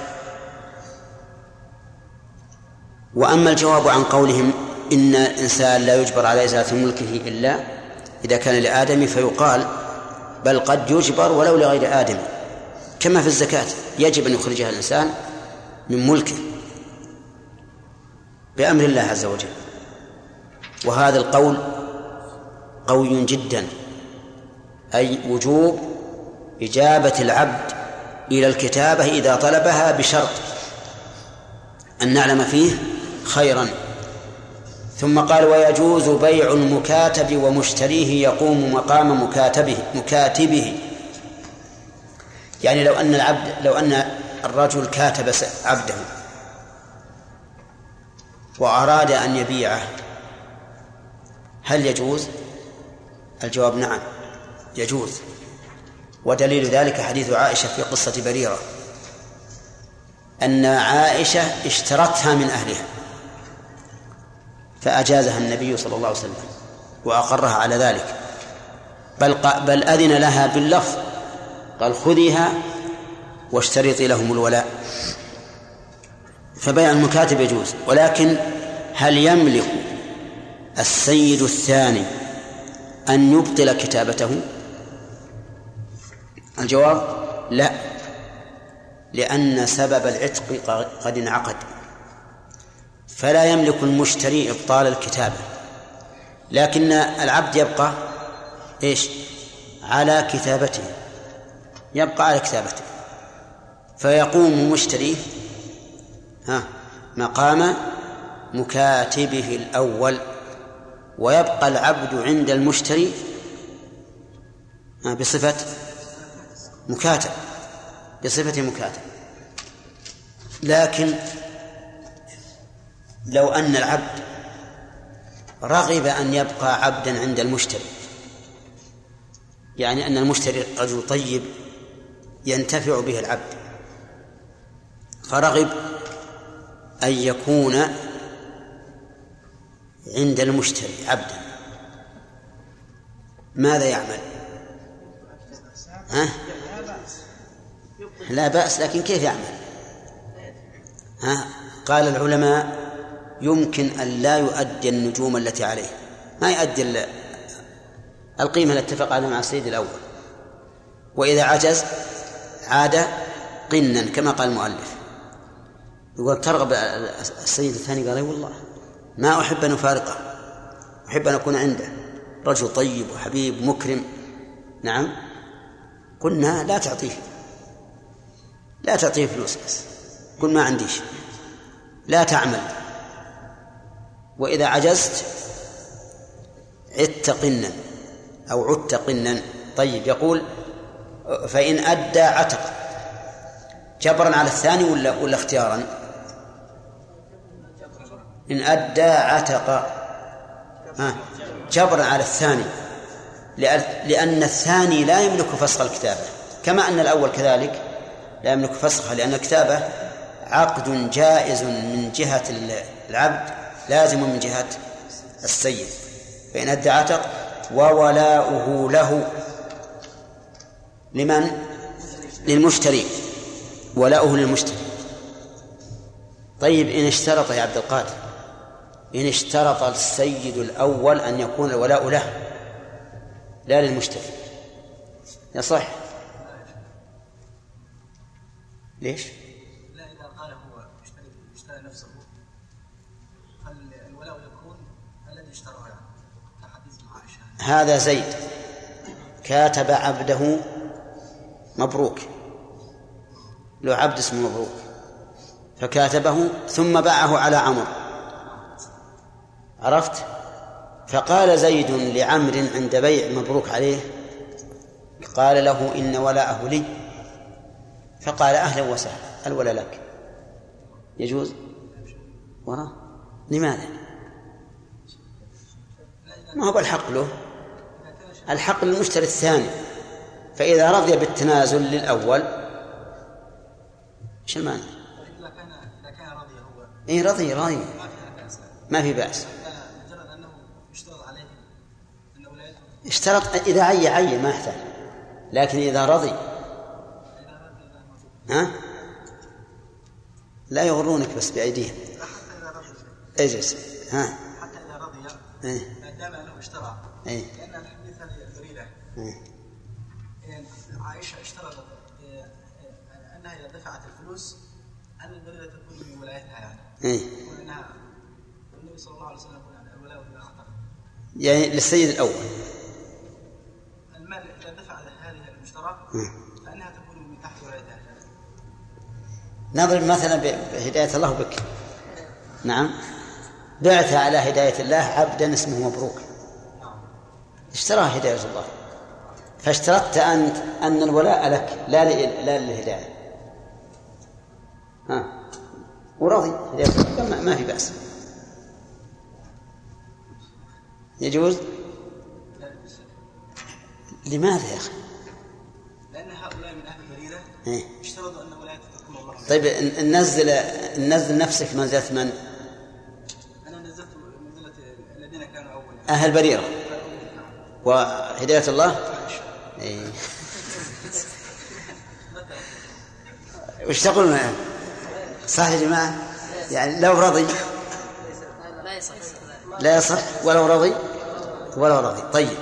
وأما الجواب عن قولهم إن الإنسان لا يجبر على إزالة ملكه إلا إذا كان لآدم فيقال بل قد يجبر ولو لغير آدم. كما في الزكاة يجب أن يخرجها الإنسان من ملكه بأمر الله عز وجل. وهذا القول قوي جدا أي وجوب إجابة العبد إلى الكتابة إذا طلبها بشرط أن نعلم فيه خيرا. ثم قال ويجوز بيع المكاتب ومشتريه يقوم مقام مكاتبه مكاتبه. يعني لو أن العبد لو أن الرجل كاتب عبده وأراد أن يبيعه هل يجوز؟ الجواب نعم يجوز. ودليل ذلك حديث عائشة في قصة بريرة أن عائشة اشترتها من أهلها. فأجازها النبي صلى الله عليه وسلم وأقرها على ذلك. بل بل أذن لها باللفظ قال خذيها واشترطي لهم الولاء. فبيع المكاتب يجوز ولكن هل يملك السيد الثاني أن يبطل كتابته؟ الجواب لا لأن سبب العتق قد انعقد. فلا يملك المشتري إبطال الكتابة. لكن العبد يبقى إيش؟ على كتابته. يبقى على كتابته. فيقوم مشتريه ها مقام مكاتبه الأول. ويبقى العبد عند المشتري بصفة مكاتب بصفة مكاتب. لكن لو أن العبد رغب أن يبقى عبدا عند المشتري يعني أن المشتري رجل طيب ينتفع به العبد فرغب أن يكون عند المشتري عبدا ماذا يعمل؟ ها؟ لا بأس لكن كيف يعمل؟ ها؟ قال العلماء يمكن أن لا يؤدي النجوم التي عليه. ما يؤدي القيمة التي اتفق عليها مع السيد الأول. وإذا عجز عاد قنا كما قال المؤلف. يقول ترغب السيد الثاني قال والله ما أحب أن أفارقه. أحب أن أكون عنده. رجل طيب وحبيب مكرم. نعم. قلنا لا تعطيه. لا تعطيه فلوس بس. قل ما عنديش. لا تعمل. وإذا عجزت عدت قنا أو عدت قنا. طيب يقول فإن أدى عتق. جبرا على الثاني ولا ولا اختيارا؟ إن أدى عتق. ها جبرا على الثاني. لأن الثاني لا يملك فسخ الكتابة كما أن الأول كذلك لا يملك فسخها لأن الكتابة عقد جائز من جهة العبد. لازم من جهة السيد. فإن أدى عتق وولاؤه له لمن؟ للمشتري. ولاؤه للمشتري. طيب إن اشترط يا عبد القادر إن اشترط السيد الأول أن يكون الولاء له لا للمشتري. يصح. ليش؟ هذا زيد. كاتب عبده مبروك. له عبد اسمه مبروك. فكاتبه ثم باعه على عمرو. عرفت؟ فقال زيد لعمر عند بيع مبروك عليه قال له إن ولاءه لي. فقال أهلا وسهلا. الولا لك؟ يجوز؟ وراه. لماذا؟ ما هو الحق له. الحق للمشتري الثاني. فإذا رضي بالتنازل للأول إيش المانع؟ إذا كان إذا كان رضي هو اي رضي. رضي ما في بأس. مجرد أنه يشترط عليه أن ولايته اشترط إذا عي عي ما يحتاج. لكن إذا رضي ها؟ لا يغرونك بس بأيديهم. حتى إذا رضي اجلس ها؟ حتى إذا رضي إيه. ما دام أنه اشترى. هذه إيه. إن عائشة اشترطت إيه، إيه، أنها إذا دفعت الفلوس أن البريرة تكون من ولايتها يعني؟ إيه. النبي صلى الله عليه وسلم يقول أن الولاء إذا خطر. يعني للسيد الأول. المال إذا دفع هذه المشترى فإنها تكون من تحت ولايتها. نضرب مثلا ب- بهداية الله بك. نعم. بعت على هداية الله عبدا اسمه مبروك. اشتراه هداية الله. فاشترطت أنت أن الولاء لك لا لا للهداية. ها. ورضي ما- ما في بأس. يجوز؟ لماذا يا أخي؟ لأن هؤلاء من أهل البريرة إيه؟ اشترطوا أن ولايته تكون الله طيب ننزل ننزل نفسك منزلة من؟ أنا نزلت منزلة الذين كانوا أولا أهل بريرة. وهداية الله؟ إيه. وش تقولون صح يا جماعة؟ يعني لو رضي. لا يصح. ولو رضي. ولو رضي. طيب.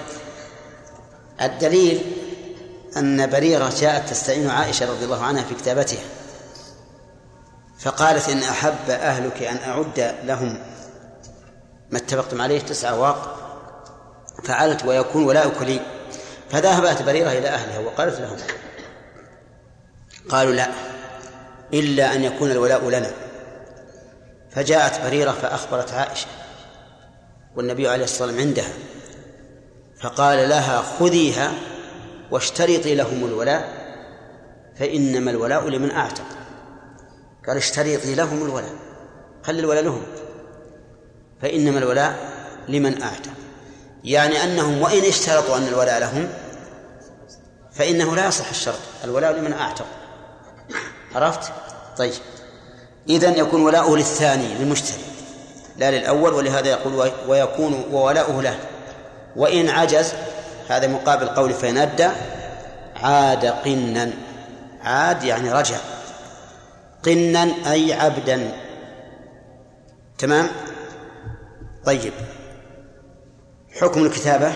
الدليل أن بريرة جاءت تستعين عائشة رضي الله عنها في كتابتها. فقالت إن أحب أهلك أن أعد لهم. ما اتفقتم عليه؟ تسعة واق. فعلت ويكون ولاؤك لي. فذهبت بريرة إلى أهلها وقالت لهم قالوا لا إلا أن يكون الولاء لنا. فجاءت بريرة فأخبرت عائشة والنبي عليه الصلاة والسلام عندها فقال لها خذيها واشترطي لهم الولاء فإنما الولاء لمن أعتق. قال اشترطي لهم الولاء خلي الولاء لهم فإنما الولاء لمن أعتق. يعني أنهم وإن اشترطوا أن الولاء لهم فإنه لا يصح الشرط الولاء لمن أعتق. عرفت؟ طيب. إذا يكون ولاؤه للثاني للمشتري لا للأول ولهذا يقول ويكون وولاؤه له. وإن عجز هذا مقابل قول فإن أدى عاد قنا. عاد يعني رجع. قنا أي عبدا. تمام؟ طيب. حكم الكتابة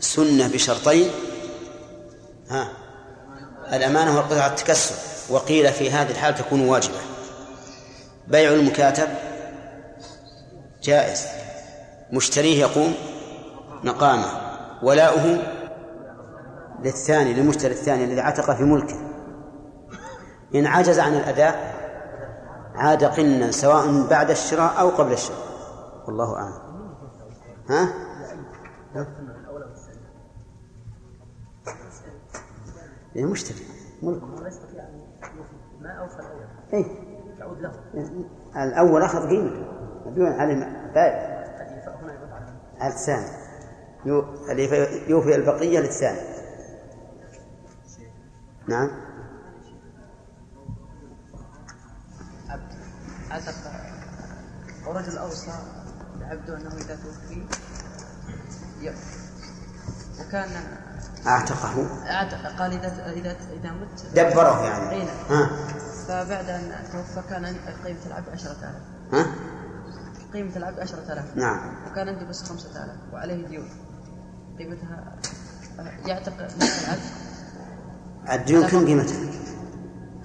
سنة بشرطين. ها. الأمانة والقطعة التكسر. وقيل في هذه الحال تكون واجبة. بيع المكاتب جائز. مشتريه يقوم مقامه. ولاؤه للثاني للمشتري الثاني الذي عتق في ملكه. إن عجز عن الأداء عاد قنا سواء بعد الشراء أو قبل الشراء. والله أعلم. ها؟ إيه مشتري ملك. ما اوفى الأول إيه. يعود له. الأول أخذ قيمته. بدون على بائع الثاني يوفي البقية للثاني نعم. عبد. ورجل أوصى لعبده أنه إذا توفي وكان أعتقه. أعتق قال اذا اذا إذا مت. دبره يعني. اي نعم. ها. فبعد أن توفى كان قيمة العبد 10000 ها؟ قيمة العبد 10000 نعم. وكان عنده بس 5000 وعليه ديون. قيمتها يعتق نصف العبد. الديون كم قيمتها؟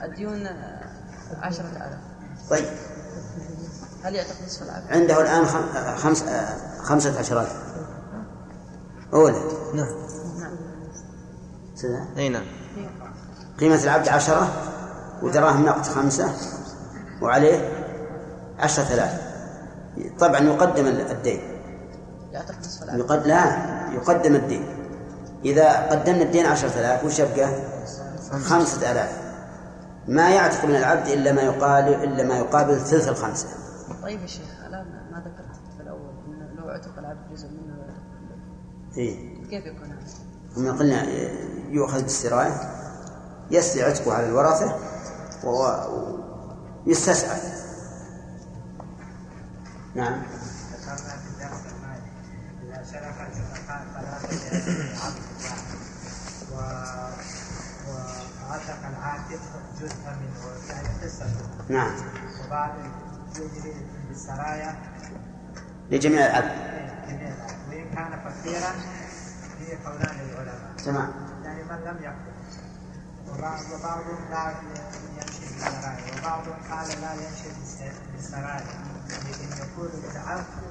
الديون 10000 طيب. هل يعتق نصف العبد؟ عنده الآن خمس آه، خمسة عشر ألف أولد. نعم. سنة. إي نعم. قيمة العبد عشرة ودراهم نقد خمسة وعليه عشرة آلاف. طبعا يقدم الدين. يعتق نصف العبد يقد لا يقدم الدين. إذا قدمنا الدين عشرة آلاف وش يبقى؟ خمسة. آلاف. ما يعتق من العبد إلا ما يقال إلا ما يقابل ثلث الخمسة. طيب يا شيخ الآن ما ذكرت في الأول إنه لو اعتق العبد جزء منه. إيه. كيف يكون هذا؟ هم قلنا يؤخذ بالسراية يسري عتقه على الورثة ويستسعى نعم. في وعتق العاتق منه يعني قصة نعم. وبعد يجري بالسرايا لجميع العبد جميع العبد. وإن كان فقيرا هي قولان للعلماء. تمام. من لم وبعض وبعضهم لا يمشي بالسرايا وبعضهم قال لا يمشي بالس- بالسرايا لكن يقول بالعفو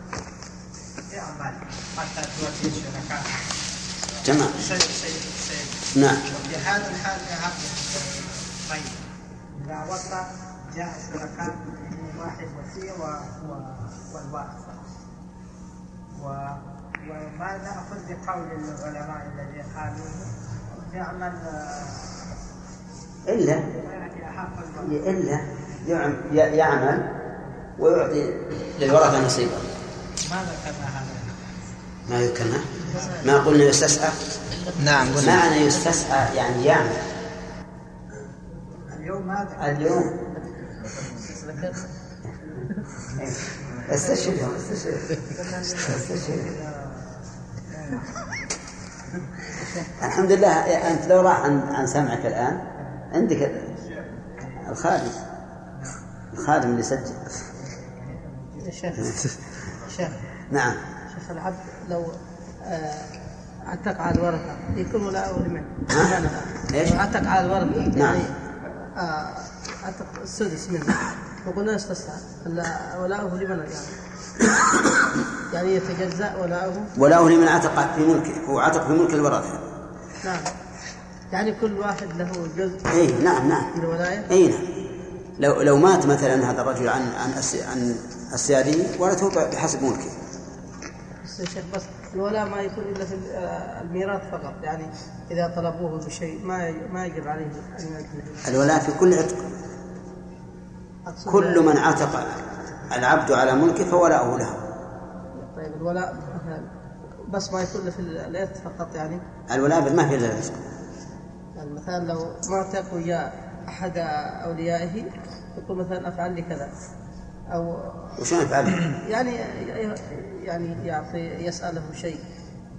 اعمل حتى توفي الشركاء تمام شيء شيء شيء نعم وفي هذا الحال يهب طيب إذا وصل جاء الشركاء واحد وصي و... و... والوارث و... وما نأخذ بقول العلماء الذين قالوا يعمل إلا إلا يعمل ويعطي للورثة نصيبا ما ذكرنا هذا. ما يذكرنا ما قلنا يستسعى نعم قلنا. معنى يستسعى يعني يعمل. اليوم ما ذكرنا. اليوم. استشهد. استشهد. استشهد. الحمد لله. أنت لو راح عن عن سمعك الآن عندك الخادم. الخادم اللي يسجل. يا شيخ شيخ. [laughs] نعم. شيخ العبد لو آه، عتق على الورثة يكون ولاؤه لمن؟ إيش؟ عتق على الورثة نعم. يعني عتق السدس منه. وقلنا استسعى ال- ولاؤه لمن يعني؟ [coughs] يعني يتجزأ ولاؤه؟ وله لمن عتق في ملكه هو عتق في ملك الورثة. نعم. يعني كل واحد له جزء اي نعم نعم. من الولاية؟ اي نعم. لو لو مات مثلا هذا الرجل عن عن عن السيادي ورثه بحسب ملكه. بس يا شيخ بس الولاء ما يكون إلا في آه، الميراث فقط. يعني إذا طلبوه بشيء ما ما يجب عليه. الولاء في كل عتق. كل من عتق العبد على ملكه فولاؤه له. طيب الولاء بس ما يكون في الإرث فقط يعني؟ الولاء ما في إلا الرزق. يعني مثلا لو معتق ويا أحد أوليائه يقول مثلا أفعل لي كذا. أو وشلون يفعل؟ يعني يعني يعطي يسأله شيء.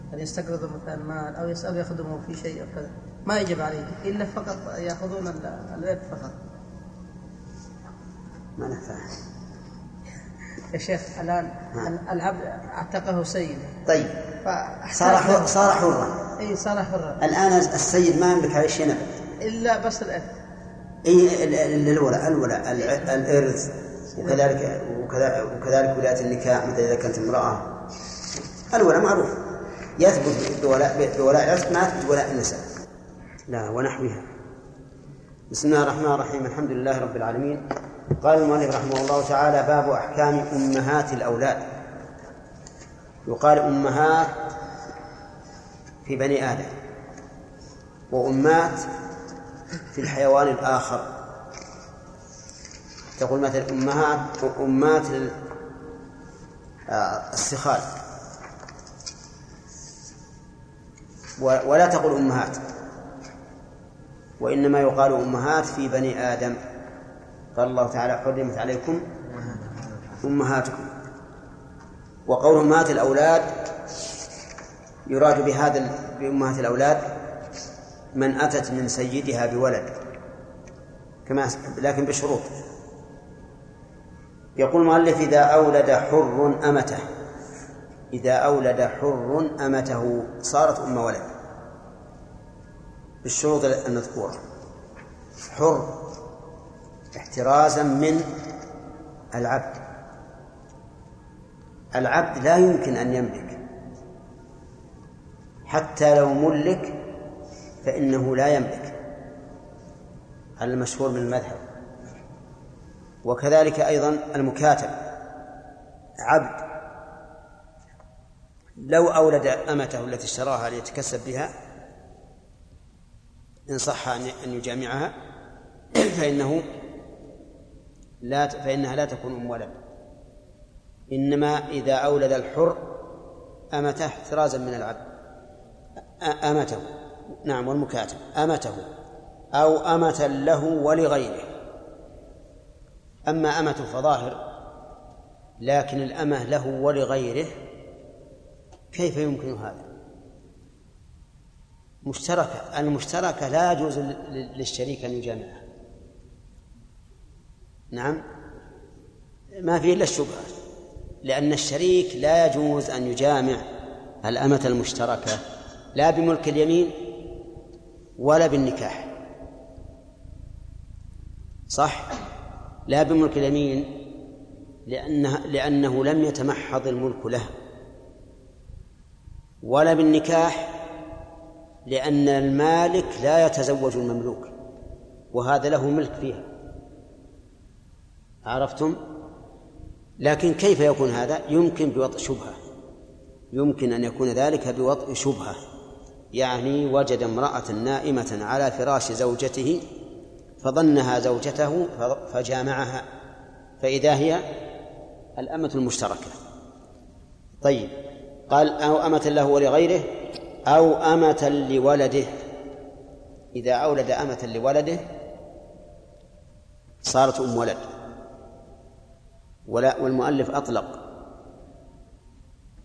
يعني يستقرض مثلا مال أو يسأل يخدمه في شيء أو كذا. ما يجب عليه. إلا فقط يأخذون ال- الإرث فقط. ما نفع. يا شيخ الآن العبد اعتقه سيد طيب. صار حر صار حرا. إي صار حرا. الآن السيد ما يملك عليه شيء إلا بس الارث إي ال- ال- الولاء الولاء الإرث. وكذلك وكذا- وكذلك ولاية النكاح مثل إذا كانت امرأة. الولاء معروف. يثبت بولاء بولاء العتق ما يثبت بولاء النساء. لا ونحوها. بسم الله الرحمن الرحيم. الحمد لله رب العالمين. قال المؤلف رحمه الله تعالى باب أحكام أمهات الأولاد. يقال أمهات في بني آدم وأمات في الحيوان الآخر. تقول مثلا أمهات أمات آه، السخال ولا تقول أمهات وإنما يقال أمهات في بني آدم. قال الله تعالى حرمت عليكم أمهاتكم. وقول أمهات الأولاد يراد بهذا بأمهات الأولاد من أتت من سيدها بولد كما لكن بشروط. يقول المؤلف إذا أولد حر أمته إذا أولد حر أمته صارت أم ولد بالشروط المذكورة. حر احترازا من العبد. العبد لا يمكن أن يملك. حتى لو ملك فإنه لا يملك. على المشهور من المذهب. وكذلك أيضا المكاتب. عبد لو أولد أمته التي اشتراها ليتكسب بها إن صح أن يجامعها فإنه لا فإنها لا تكون أم ولد. إنما إذا أولد الحر أمته احترازا من العبد. أمته. نعم والمكاتب. أمته. أو أمة له ولغيره. أما أمة فظاهر لكن الأمة له ولغيره كيف يمكن هذا؟ مشتركة. المشتركة لا يجوز للشريك أن يجامعها. نعم. ما فيه إلا الشبهة لأن الشريك لا يجوز أن يجامع الأمة المشتركة لا بملك اليمين ولا بالنكاح. صح؟ لا بملك اليمين لأنه, لأنه لم يتمحض الملك له. ولا بالنكاح لأن المالك لا يتزوج المملوك وهذا له ملك فيها. عرفتم؟ لكن كيف يكون هذا؟ يمكن بوضع شبهة. يمكن أن يكون ذلك بوضع شبهة. يعني وجد امرأة نائمة على فراش زوجته فظنها زوجته فجامعها. فإذا هي الأمة المشتركة. طيب قال أو أمة له ولغيره أو أمة لولده. إذا أولد أمة لولده صارت أم ولد. ولا والمؤلف أطلق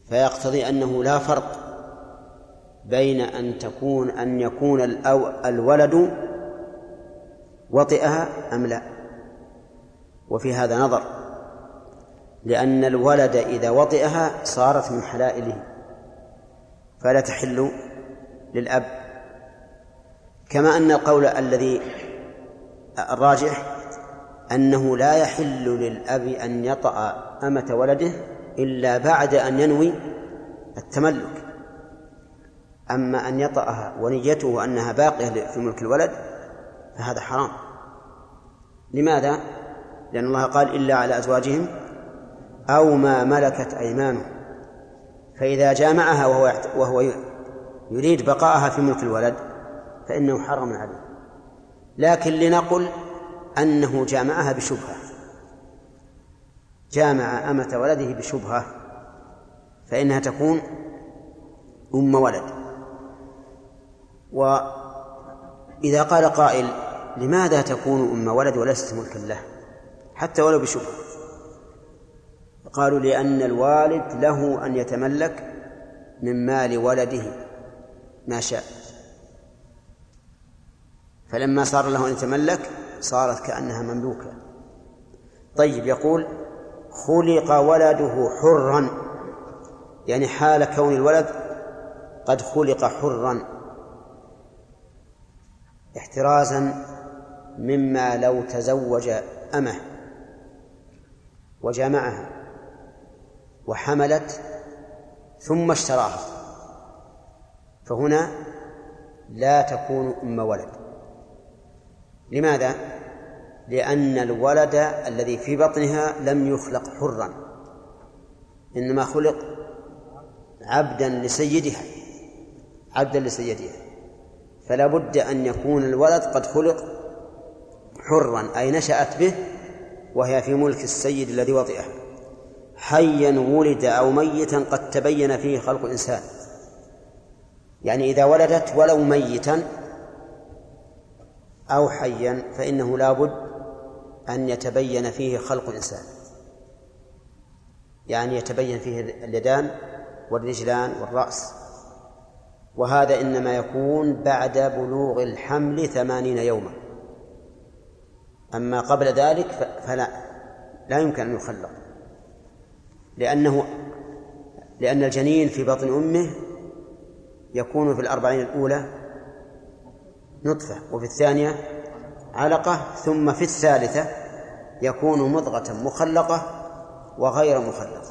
فيقتضي أنه لا فرق بين أن تكون أن يكون الولد وطئها أم لا. وفي هذا نظر لأن الولد إذا وطئها صارت من حلائله فلا تحل للأب. كما أن القول الذي الراجح أنه لا يحل للأب أن يطأ أمة ولده إلا بعد أن ينوي التملك. أما أن يطأها ونيته أنها باقية في ملك الولد فهذا حرام. لماذا؟ لأن الله قال إلا على أزواجهم أو ما ملكت أيمانهم. فإذا جامعها وهو وهو يريد بقاءها في ملك الولد فإنه حرم عليه. لكن لنقل أنه جامعها بشبهة. جامع أمة ولده بشبهة فإنها تكون أم ولد. وإذا قال قائل لماذا تكون أم ولد وليست ملكا له؟ حتى ولو بشبهة. قالوا لأن الوالد له أن يتملك من مال ولده ما شاء. فلما صار له أن يتملك صارت كأنها مملوكة. طيب يقول خلق ولده حرا. يعني حال كون الولد قد خلق حرا. احترازا مما لو تزوج أمه وجامعها وحملت ثم اشتراها. فهنا لا تكون أم ولد. لماذا؟ لأن الولد الذي في بطنها لم يخلق حرا إنما خلق عبدا لسيدها عبدا لسيدها. فلا بد أن يكون الولد قد خلق حرا أي نشأت به وهي في ملك السيد الذي وطئه. حيا ولد أو ميتا قد تبين فيه خلق الإنسان. يعني إذا ولدت ولو ميتا أو حيا فإنه لا بد أن يتبين فيه خلق الإنسان. يعني يتبين فيه اليدان والرجلان والرأس. وهذا إنما يكون بعد بلوغ الحمل ثمانين يوما. أما قبل ذلك فلا لا يمكن أن يخلق. لأنه لأن الجنين في بطن أمه يكون في الأربعين الأولى نطفة وفي الثانية علقة ثم في الثالثة يكون مضغة مخلقة وغير مخلقة.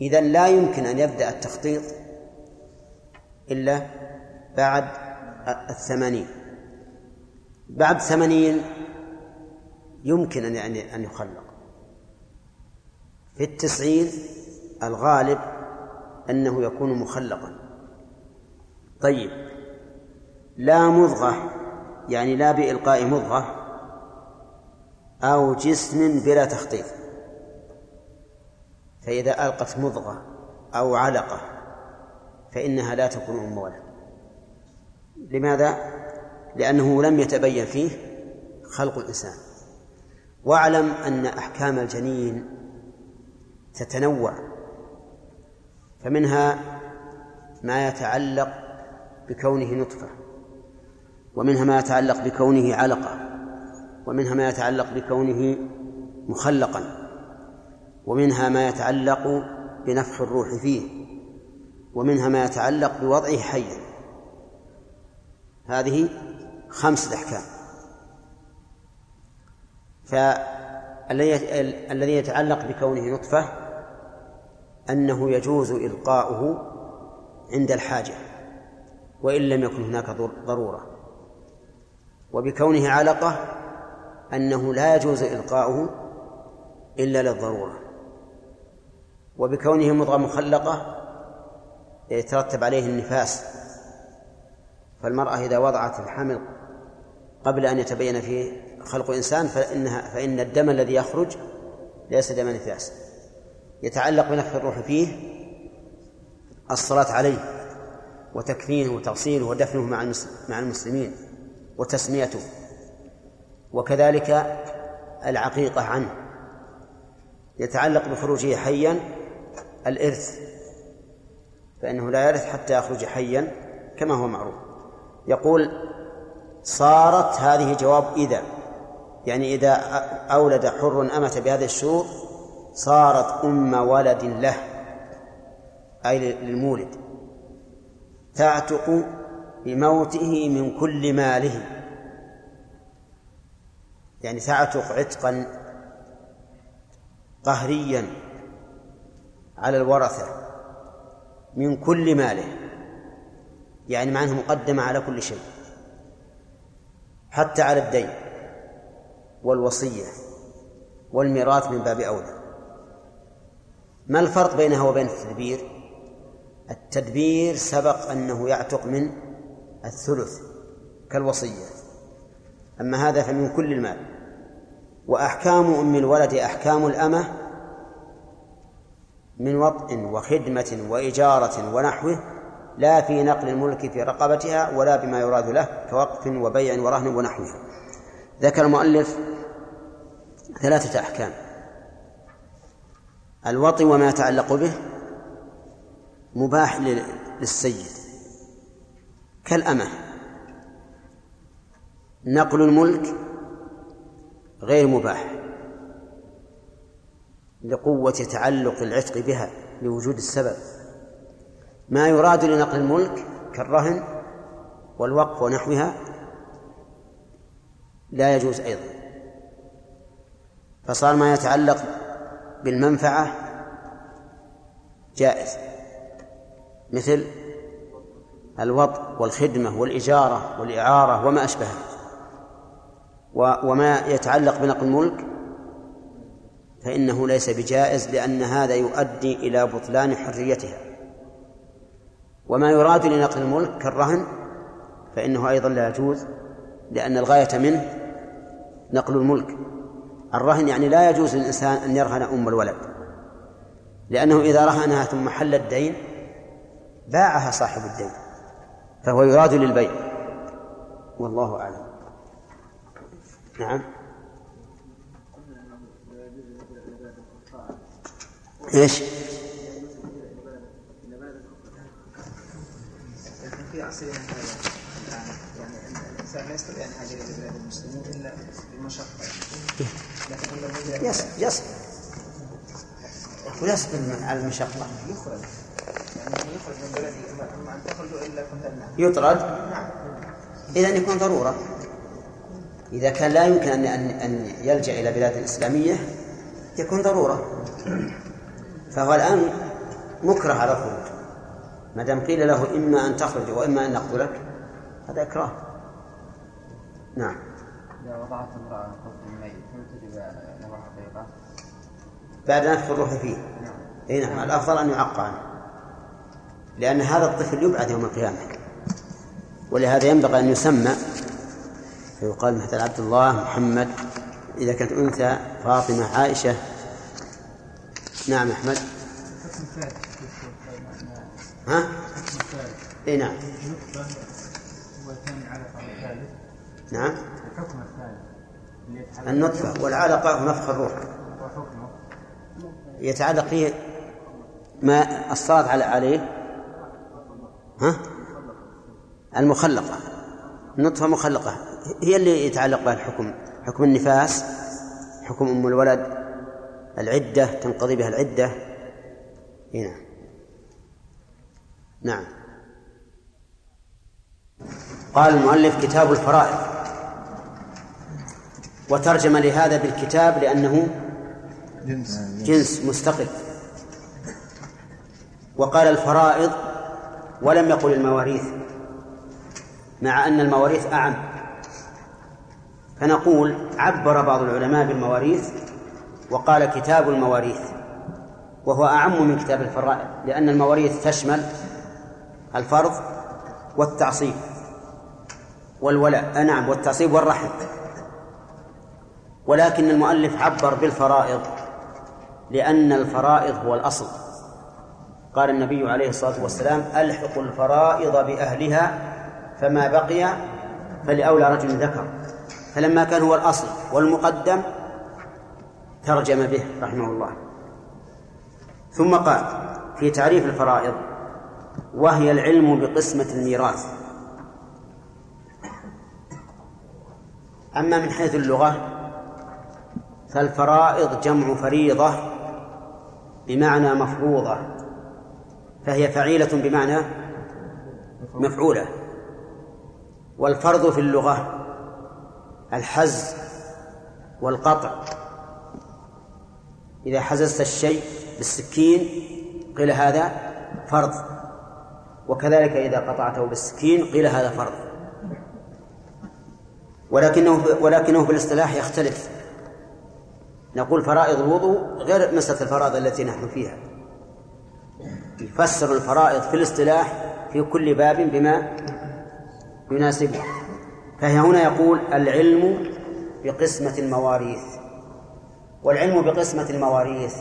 إذا لا يمكن أن يبدأ التخطيط إلا بعد الثمانين. بعد ثمانين يمكن أن أن يخلق. في التسعين الغالب أنه يكون مخلقا. طيب. لا مضغة يعني لا بإلقاء مضغة أو جسم بلا تخطيط. فإذا ألقت مضغة أو علقة فإنها لا تكون أم ولد لماذا؟ لأنه لم يتبين فيه خلق الإنسان. واعلم أن أحكام الجنين تتنوع فمنها ما يتعلق بكونه نطفة. ومنها ما يتعلق بكونه علقة ومنها ما يتعلق بكونه مخلقا ومنها ما يتعلق بنفخ الروح فيه ومنها ما يتعلق بوضعه حيا. هذه خمسة أحكام. فالذي يتعلق بكونه نطفة أنه يجوز إلقاؤه عند الحاجة وإن لم يكن هناك ضرورة. وبكونه علقة أنه لا يجوز إلقاؤه إلا للضرورة. وبكونه مضغة مخلقة يترتب عليه النفاس. فالمرأة إذا وضعت الحمل قبل أن يتبين فيه خلق إنسان فإنها فإن الدم الذي يخرج ليس دم نفاس يتعلق بنفخ الروح فيه الصلاة عليه وتكفينه وتغسيله ودفنه مع مع المسلمين. وتسميته وكذلك العقيقة عنه. يتعلق بخروجه حيا الإرث فإنه لا يرث حتى يخرج حيا كما هو معروف. يقول صارت هذه جواب إذا. يعني إذا أولد حر أمة بهذه الشروط صارت أم ولد له أي للمولد. تعتق بموته من كل ماله. يعني تعتق عتقا قهريا على الورثة من كل ماله. يعني معناه مقدمة على كل شيء. حتى على الدين والوصية والميراث من باب أولى. ما الفرق بينها وبين التدبير؟ التدبير سبق أنه يعتق من الثلث كالوصية. أما هذا فمن كل المال. وأحكام أم الولد أحكام الأمة من وطء وخدمة وإجارة ونحوه لا في نقل الملك في رقبتها ولا بما يراد له كوقف وبيع ورهن ونحوه. ذكر المؤلف ثلاثة أحكام. الوطي وما يتعلق به مباح للسيد. كالأمة. نقل الملك غير مباح لقوة تعلق العتق بها لوجود السبب. ما يراد لنقل الملك كالرهن والوقف ونحوها لا يجوز أيضا. فصار ما يتعلق بالمنفعة جائز. مثل الوضع والخدمة والإجارة والإعارة وما أشبهه وما يتعلق بنقل الملك فإنه ليس بجائز لأن هذا يؤدي إلى بطلان حريتها. وما يراد لنقل الملك كالرهن فإنه أيضا لا يجوز لأن الغاية منه نقل الملك. الرهن يعني لا يجوز للإنسان أن يرهن أم الولد لأنه إذا رهنها ثم حل الدين باعها صاحب الدين. فهو يراد للبيع. والله أعلم. نعم. إيش؟ في عصرنا هذا يعني الانسان لا يستطيع ان يهاجر إلى بلاد المسلمين الا بالمشقه لكن يصبر ويصبر على المشقة. يخرج يخرج من بلده اما ان تخرجوا الا يطرد؟ إذا يكون ضرورة. إذا كان لا يمكن ان ان يلجأ إلى بلاد إسلامية يكون ضرورة. فهو الآن مكره على الخروج ما دام قيل له إما أن تخرج وإما أن نقتلك هذا إكراه. نعم. إذا وضعت امرأة قبل الميت هل تجب له حقيقة؟ بعد نفخ الروح فيه. نعم. اي نعم. الأفضل أن يعق عنه لأن هذا الطفل يبعث يوم القيامة. ولهذا ينبغي أن يسمى فيقال مثل عبد الله محمد إذا كانت أنثى فاطمة عائشة. نعم أحمد. ها؟ إي نعم. نعم. الحكم الثالث النطفة والعلقة ونفخ الروح. يتعلق فيه ما الصلاة على عليه؟ ها؟ المخلقة. النطفة مخلقة. هي اللي يتعلق بها الحكم. حكم النفاس حكم أم الولد العدة تنقضي بها العدة. هنا. نعم. قال المؤلف كتاب الفرائض. وترجم لهذا بالكتاب لأنه جنس. جنس مستقل. وقال الفرائض ولم يقل المواريث مع أن المواريث أعم. فنقول عبر بعض العلماء بالمواريث وقال كتاب المواريث وهو أعم من كتاب الفرائض لأن المواريث تشمل الفرض والتعصيب والولاء. نعم والتعصيب والرحم. ولكن المؤلف عبر بالفرائض لأن الفرائض هو الأصل. قال النبي عليه الصلاة والسلام ألحقوا الفرائض بأهلها فما بقي فلأولى رجل ذكر. فلما كان هو الأصل والمقدم ترجم به رحمه الله. ثم قال في تعريف الفرائض وهي العلم بقسمة الميراث. أما من حيث اللغة فالفرائض جمع فريضة بمعنى مفروضة. فهي فعيلة بمعنى مفعولة. والفرض في اللغة الحز والقطع. إذا حززت الشيء بالسكين قيل هذا فرض وكذلك إذا قطعته بالسكين قيل هذا فرض. ولكنه ولكنه في الاصطلاح يختلف. نقول فرائض الوضوء غير مسألة الفرائض التي نحن فيها. يفسر الفرائض في الاصطلاح في كل باب بما يناسبه. فهي هنا يقول العلم بقسمة المواريث. والعلم بقسمة المواريث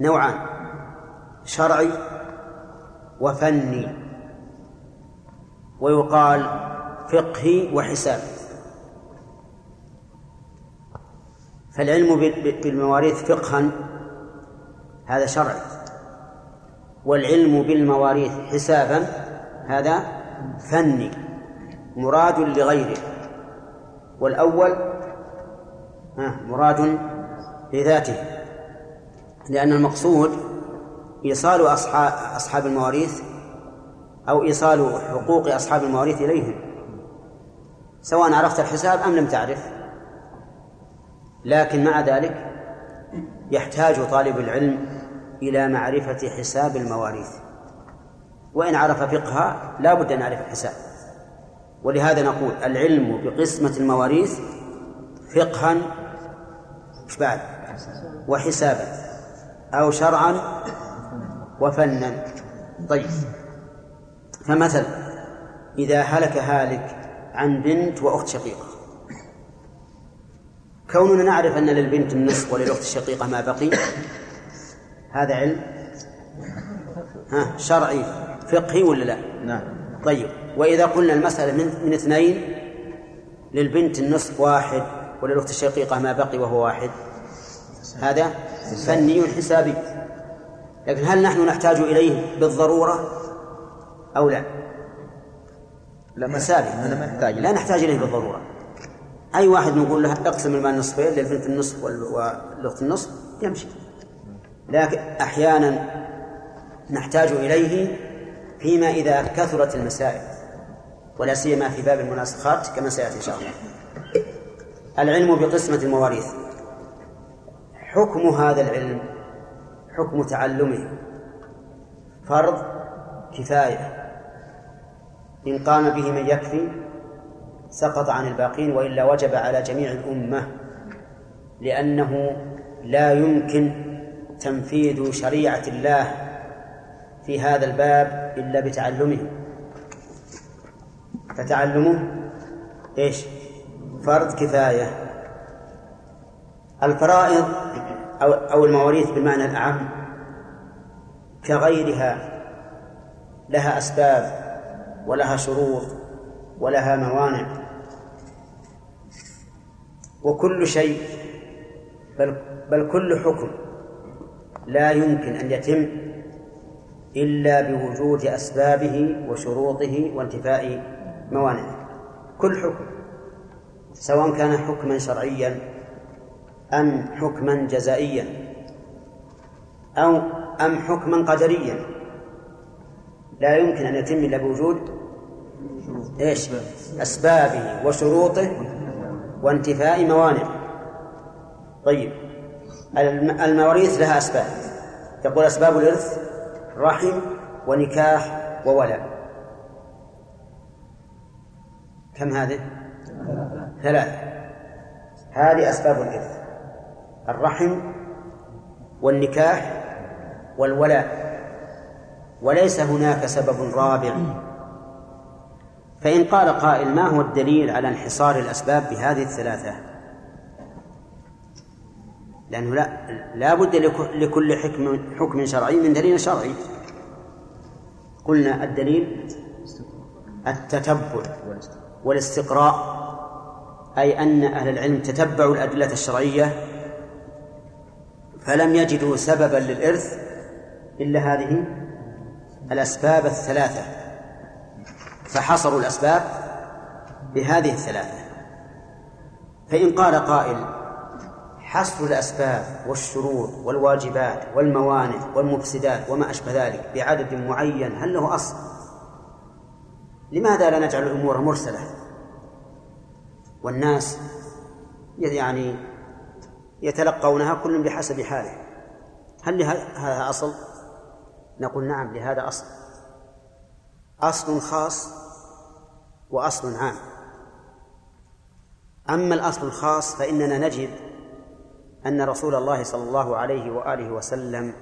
نوعان شرعي وفني ويقال فقهي وحساب. فالعلم بالمواريث فقها هذا شرعي. والعلم بالمواريث حسابا هذا فني مراد لغيره. والأول مراد لذاته. لأن المقصود إيصال أصحاب أصحاب المواريث أو إيصال حقوق أصحاب المواريث إليهم. سواء عرفت الحساب أم لم تعرف. لكن مع ذلك يحتاج طالب العلم إلى معرفة حساب المواريث. وإن عرف فقهها لا بد أن يعرف الحساب. ولهذا نقول العلم بقسمة المواريث فقها إيش بعد وحسابا أو شرعا وفنا. طيب. فمثلا إذا هلك هالك عن بنت وأخت شقيقة. كوننا نعرف أن للبنت النصف وللأخت الشقيقة ما بقي هذا علم؟ ها شرعي فقهي ولا لا؟ نعم. طيب وإذا قلنا المسألة من, من اثنين للبنت النصف واحد وللأخت الشقيقة ما بقي وهو واحد هذا فني حسابي. لكن هل نحن نحتاج إليه بالضرورة أو لا؟ لا حسابي. أنا ما نحتاج لا نحتاج إليه بالضرورة. أي واحد نقول له أقسم المال نصفين للبنت النصف والأخت النصف يمشي. لكن أحيانا نحتاج إليه فيما إذا كثرت المسائل ولا سيما في باب المناسخات كما سيأتي إن شاء الله. العلم بقسمة المواريث. حكم هذا العلم حكم تعلمه فرض كفاية. إن قام به من يكفي سقط عن الباقين وإلا وجب على جميع الأمة لأنه لا يمكن تنفيذ شريعة الله في هذا الباب إلا بتعلمه. فتعلمه إيش؟ فرض كفاية. الفرائض أو أو المواريث بالمعنى الأعم كغيرها لها أسباب ولها شروط ولها موانع. وكل شيء بل بل كل حكم لا يمكن أن يتم إلا بوجود أسبابه وشروطه وانتفاء موانعه. كل حكم سواء كان حكما شرعيا أم حكما جزائيا أو أم حكما قدريا لا يمكن أن يتم إلا بوجود إيش؟ أسبابه وشروطه وانتفاء موانعه. طيب. المواريث لها أسباب. يقول أسباب الإرث رحم ونكاح وولد. كم هذه؟ ثلاثة. هذه أسباب الإرث. الرحم والنكاح والولاء وليس هناك سبب رابع. فإن قال قائل ما هو الدليل على انحصار الأسباب بهذه الثلاثة؟ لأنه لا لا بد لكل حكم حكم شرعي من دليل شرعي. قلنا الدليل التتبع والاستقراء أي أن أهل العلم تتبعوا الأدلة الشرعية فلم يجدوا سببا للإرث إلا هذه الأسباب الثلاثة. فحصروا الأسباب بهذه الثلاثة. فإن قال قائل حصر الأسباب والشروط والواجبات والموانع والمفسدات وما أشبه ذلك بعدد معين هل له أصل؟ لماذا لا نجعل الأمور مرسلة؟ والناس يعني يتلقونها كل بحسب حاله هل لهذا أصل؟ نقول نعم لهذا أصل أصل خاص وأصل عام أما الأصل الخاص فإننا نجد أن رسول الله صلى الله عليه وآله وسلم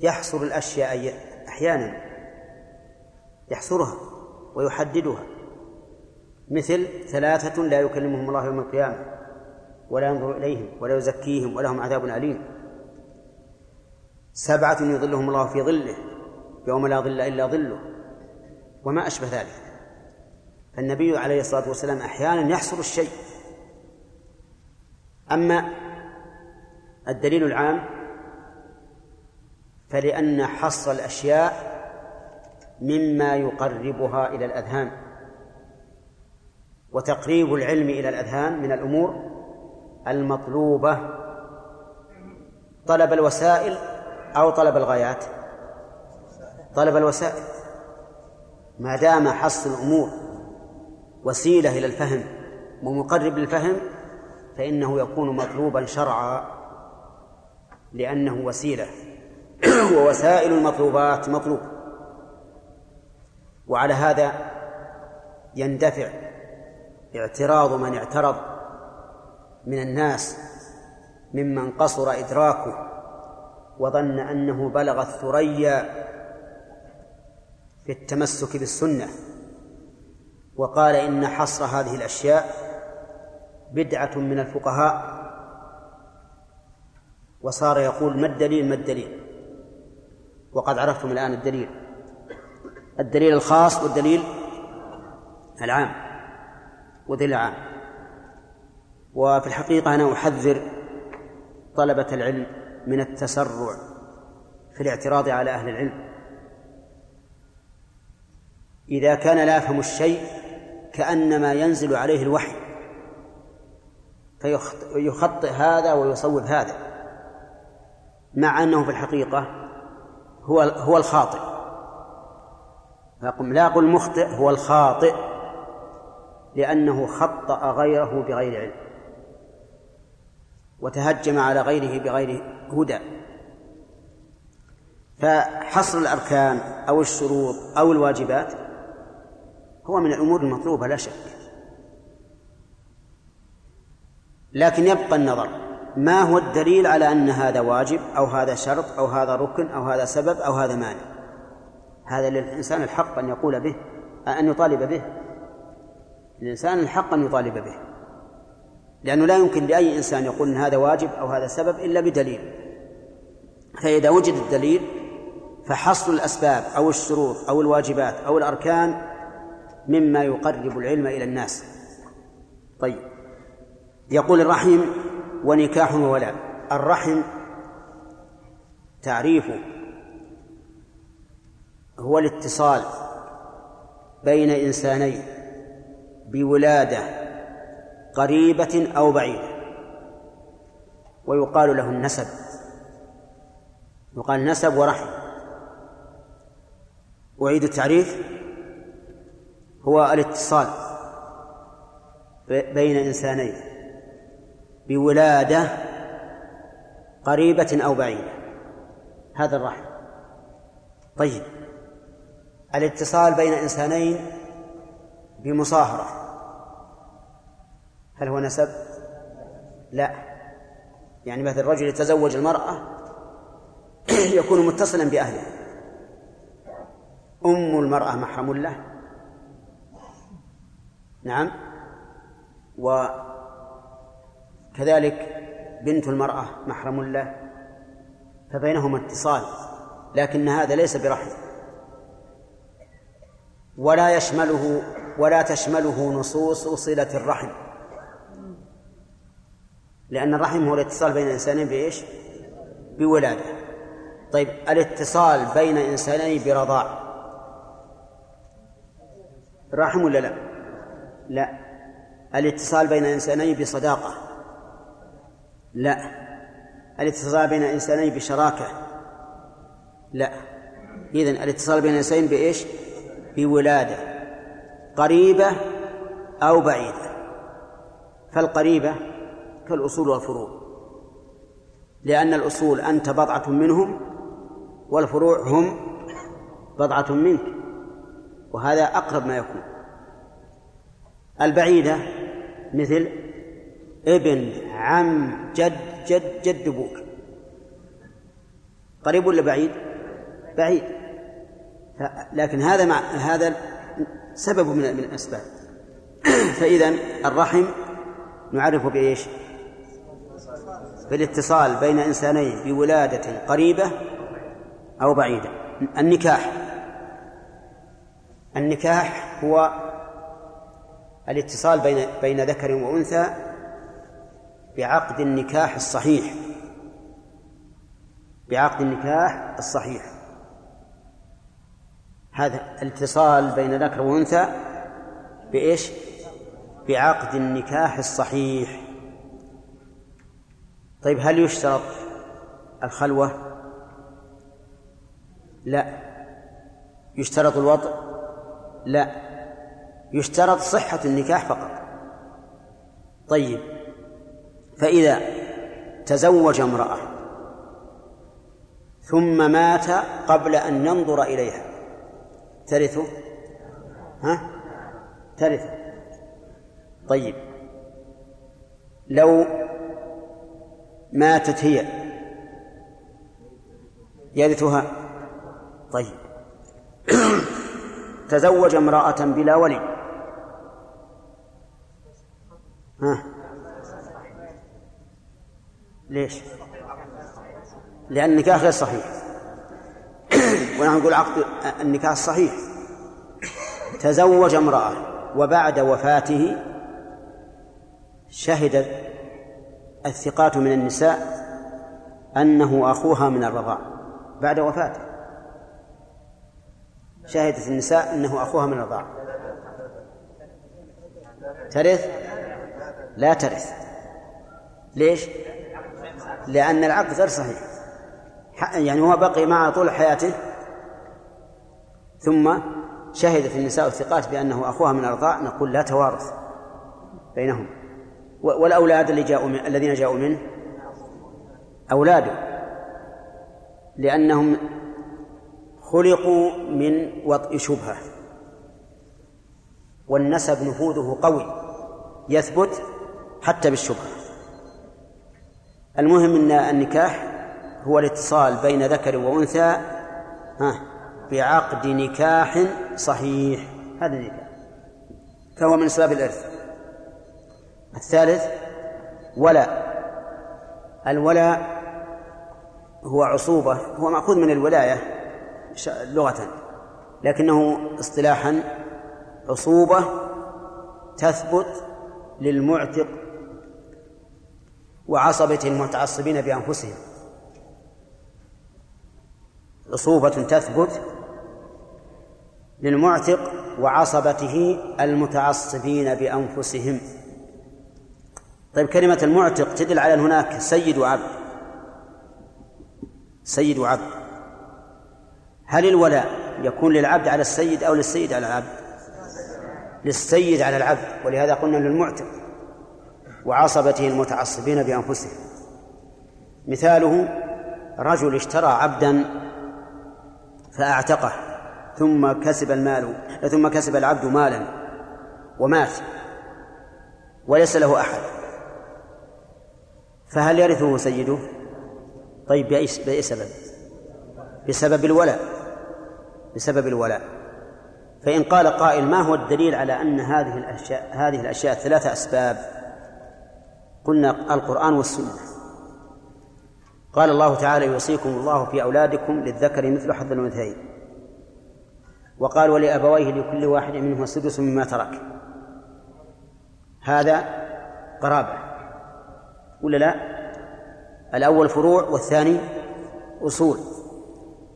يحصر الأشياء أحيانا يحصرها ويحددها. مثل ثلاثة لا يكلمهم الله يوم القيامة ولا ينظر إليهم ولا يزكيهم ولهم عذاب أليم. سبعة يظلهم الله في ظله يوم لا ظل إلا ظله. وما أشبه ذلك. فالنبي عليه الصلاة والسلام أحيانا يحصر الشيء. أما الدليل العام فلأن حصر الأشياء مما يقربها إلى الأذهان وتقريب العلم إلى الأذهان من الأمور المطلوبة طلب الوسائل أو طلب الغايات. طلب الوسائل. ما دام حصر الأمور وسيلة إلى الفهم ومقرب للفهم فإنه يكون مطلوبا شرعا لأنه وسيلة. [clears throat] ووسائل المطلوبات مطلوب. وعلى هذا يندفع اعتراض من اعترض من الناس ممن قصر إدراكه وظن أنه بلغ الثريا في التمسك بالسنة. وقال إن حصر هذه الأشياء بدعة من الفقهاء. وصار يقول ما الدليل ما الدليل؟ وقد عرفتم الآن الدليل. الدليل الخاص والدليل العام ودليل العام. وفي الحقيقة أنا أحذر طلبة العلم من التسرع في الاعتراض على أهل العلم. إذا كان لا يفهم الشيء كأنما ينزل عليه الوحي. فيخطئ هذا ويصوب هذا. مع أنه في الحقيقة هو هو الخاطئ. لا أقول مخطئ هو الخاطئ. لأنه خطأ غيره بغير علم. وتهجم على غيره بغير هدى. فحصر الأركان أو الشروط أو الواجبات هو من الأمور المطلوبة لا شك. لكن يبقى النظر ما هو الدليل على أن هذا واجب أو هذا شرط أو هذا ركن أو هذا سبب أو هذا مانع؟ هذا للإنسان الحق أن يقول به أن يطالب به. الإنسان الحق أن يطالب به. لأنه لا يمكن لأي إنسان يقول إن هذا واجب أو هذا سبب إلا بدليل. فإذا وجد الدليل فحصر الأسباب أو الشروط أو الواجبات أو الأركان مما يقرب العلم إلى الناس. طيب. يقول الرحم ونكاح وولاء الرحم تعريفه هو الاتصال بين إنسانين بولادة قريبة أو بعيدة ويقال له النسب. يقال نسب ورحم. أعيد التعريف. هو الاتصال بين إنسانين. بولادة قريبة أو بعيدة. هذا الرحم. طيب. الاتصال بين إنسانين بمصاهرة. هل هو نسب؟ لا. يعني مثل الرجل يتزوج المرأة [clears throat] يكون متصلا بأهله. أم المرأة محرم له؟ نعم. وكذلك بنت المرأة محرم له فبينهما اتصال لكن هذا ليس برحم. ولا يشمله ولا تشمله نصوص صلة الرحم. لأن الرحم هو الاتصال بين الإنسانين بإيش؟ بولادة. طيب الاتصال بين إنسانين برضاع. رحم ولا لا؟ لا. الاتصال بين إنسانين بصداقة. لا. الاتصال بين إنسانين بشراكة. لا. إذن الاتصال بين الإنسانين بإيش؟ بولادة. قريبة أو بعيدة. فالقريبة كالأصول والفروع. لأن الأصول أنت بضعة منهم والفروع هم بضعة منك. وهذا أقرب ما يكون. البعيدة مثل ابن عم جد جد جد أبوك. قريب ولا بعيد؟ بعيد. لكن هذا مع هذا سبب من من الأسباب. [clears throat] فإذا الرحم نعرفه بإيش؟ بالاتصال بين إنسانين بولادة قريبة أو بعيدة. النكاح. النكاح هو الاتصال بين بين ذكر وأنثى بعقد النكاح الصحيح. بعقد النكاح الصحيح. هذا الاتصال بين ذكر وأنثى بإيش؟ بعقد النكاح الصحيح. طيب هل يشترط الخلوة؟ لا. يشترط الوضع؟ لا. يشترط صحة النكاح فقط. طيب. فإذا تزوج امرأة ثم مات قبل أن ينظر إليها ترثه ها؟ ترثه طيب. لو ماتت هي يرثها؟ طيب. تزوج امرأة بلا ولي. ها؟ ليش؟ لأن النكاح غير صحيح. [clears throat] ونحن نقول عقد النكاح الصحيح تزوج امرأة وبعد وفاته شهد الثقات من النساء أنه أخوها من الرضاع بعد وفاته. شهدت النساء أنه أخوها من الرضاع. ترث؟ لا ترث. ليش؟ لأن العقد غير صحيح. يعني هو بقي معها طول حياته ثم شهدت النساء الثقات بأنه أخوها من الرضاع نقول لا توارث بينهم. والأولاد اللي جاءوا من الذين جاءوا منه؟ أولاده. لأنهم خلقوا من وطئ شبهة. والنسب نفوذه قوي يثبت حتى بالشبهة. المهم أن النكاح هو الاتصال بين ذكر وأنثى بعقد نكاح صحيح. هذا قال فهو من أسباب الإرث. الثالث ولا. الولاء هو عصوبة هو مأخوذ من الولاية لغة لكنه اصطلاحا عصوبة تثبت للمعتق وعصبة المتعصبين بأنفسهم. عصوبة تثبت للمعتق وعصبته المتعصبين بأنفسهم. طيب كلمة المعتق تدل على أن هناك سيد وعبد سيد وعبد هل الولاء يكون للعبد على السيد أو للسيد على العبد؟ للسيد على العبد. ولهذا قلنا للمعتق وعصبته المتعصبين بأنفسهم. مثاله رجل اشترى عبدا فأعتقه ثم كسب المال ثم كسب العبد مالا ومات وليس له أحد. فهل يرثه سيده؟ طيب بأي سبب؟ بسبب الولاء. بسبب الولاء. فإن قال قائل ما هو الدليل على أن هذه الأشياء هذه الأشياء ثلاثة أسباب؟ قلنا القرآن والسنة. قال الله تعالى يوصيكم الله في أولادكم للذكر مثل حظ الأنثيين. وقال ولأبويه لكل واحد منهما السدس مما ترك. هذا قرابة. ولا لا؟ الأول فروع والثاني أصول.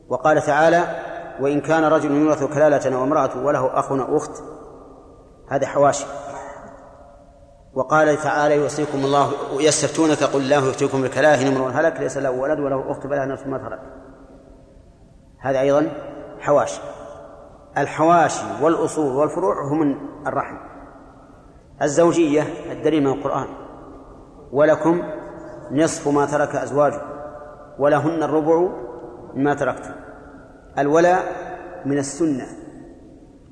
وقال تعالى وإن كان رجل يورث كلالة أو امرأة وله أخ أخت هذا حواشي. وقال تعالى يوصيكم الله يستفتونك قل الله يفتيكم بالكلاه إن امرؤ هلك ليس له ولد وله أخت فلها نفس ما ترك. هذا أيضا حواشي. الحواشي والأصول والفروع هم من الرحم. الزوجية الدليل من القرآن. ولكم نصف ما ترك أزواجه ولهن الربع مما تركتم. الولاء من السنة.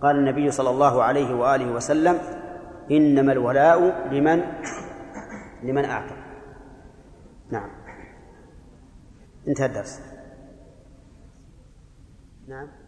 قال النبي صلى الله عليه وآله وسلم إنما الولاء لمن؟ لمن أعتق نعم. انتهى الدرس. نعم.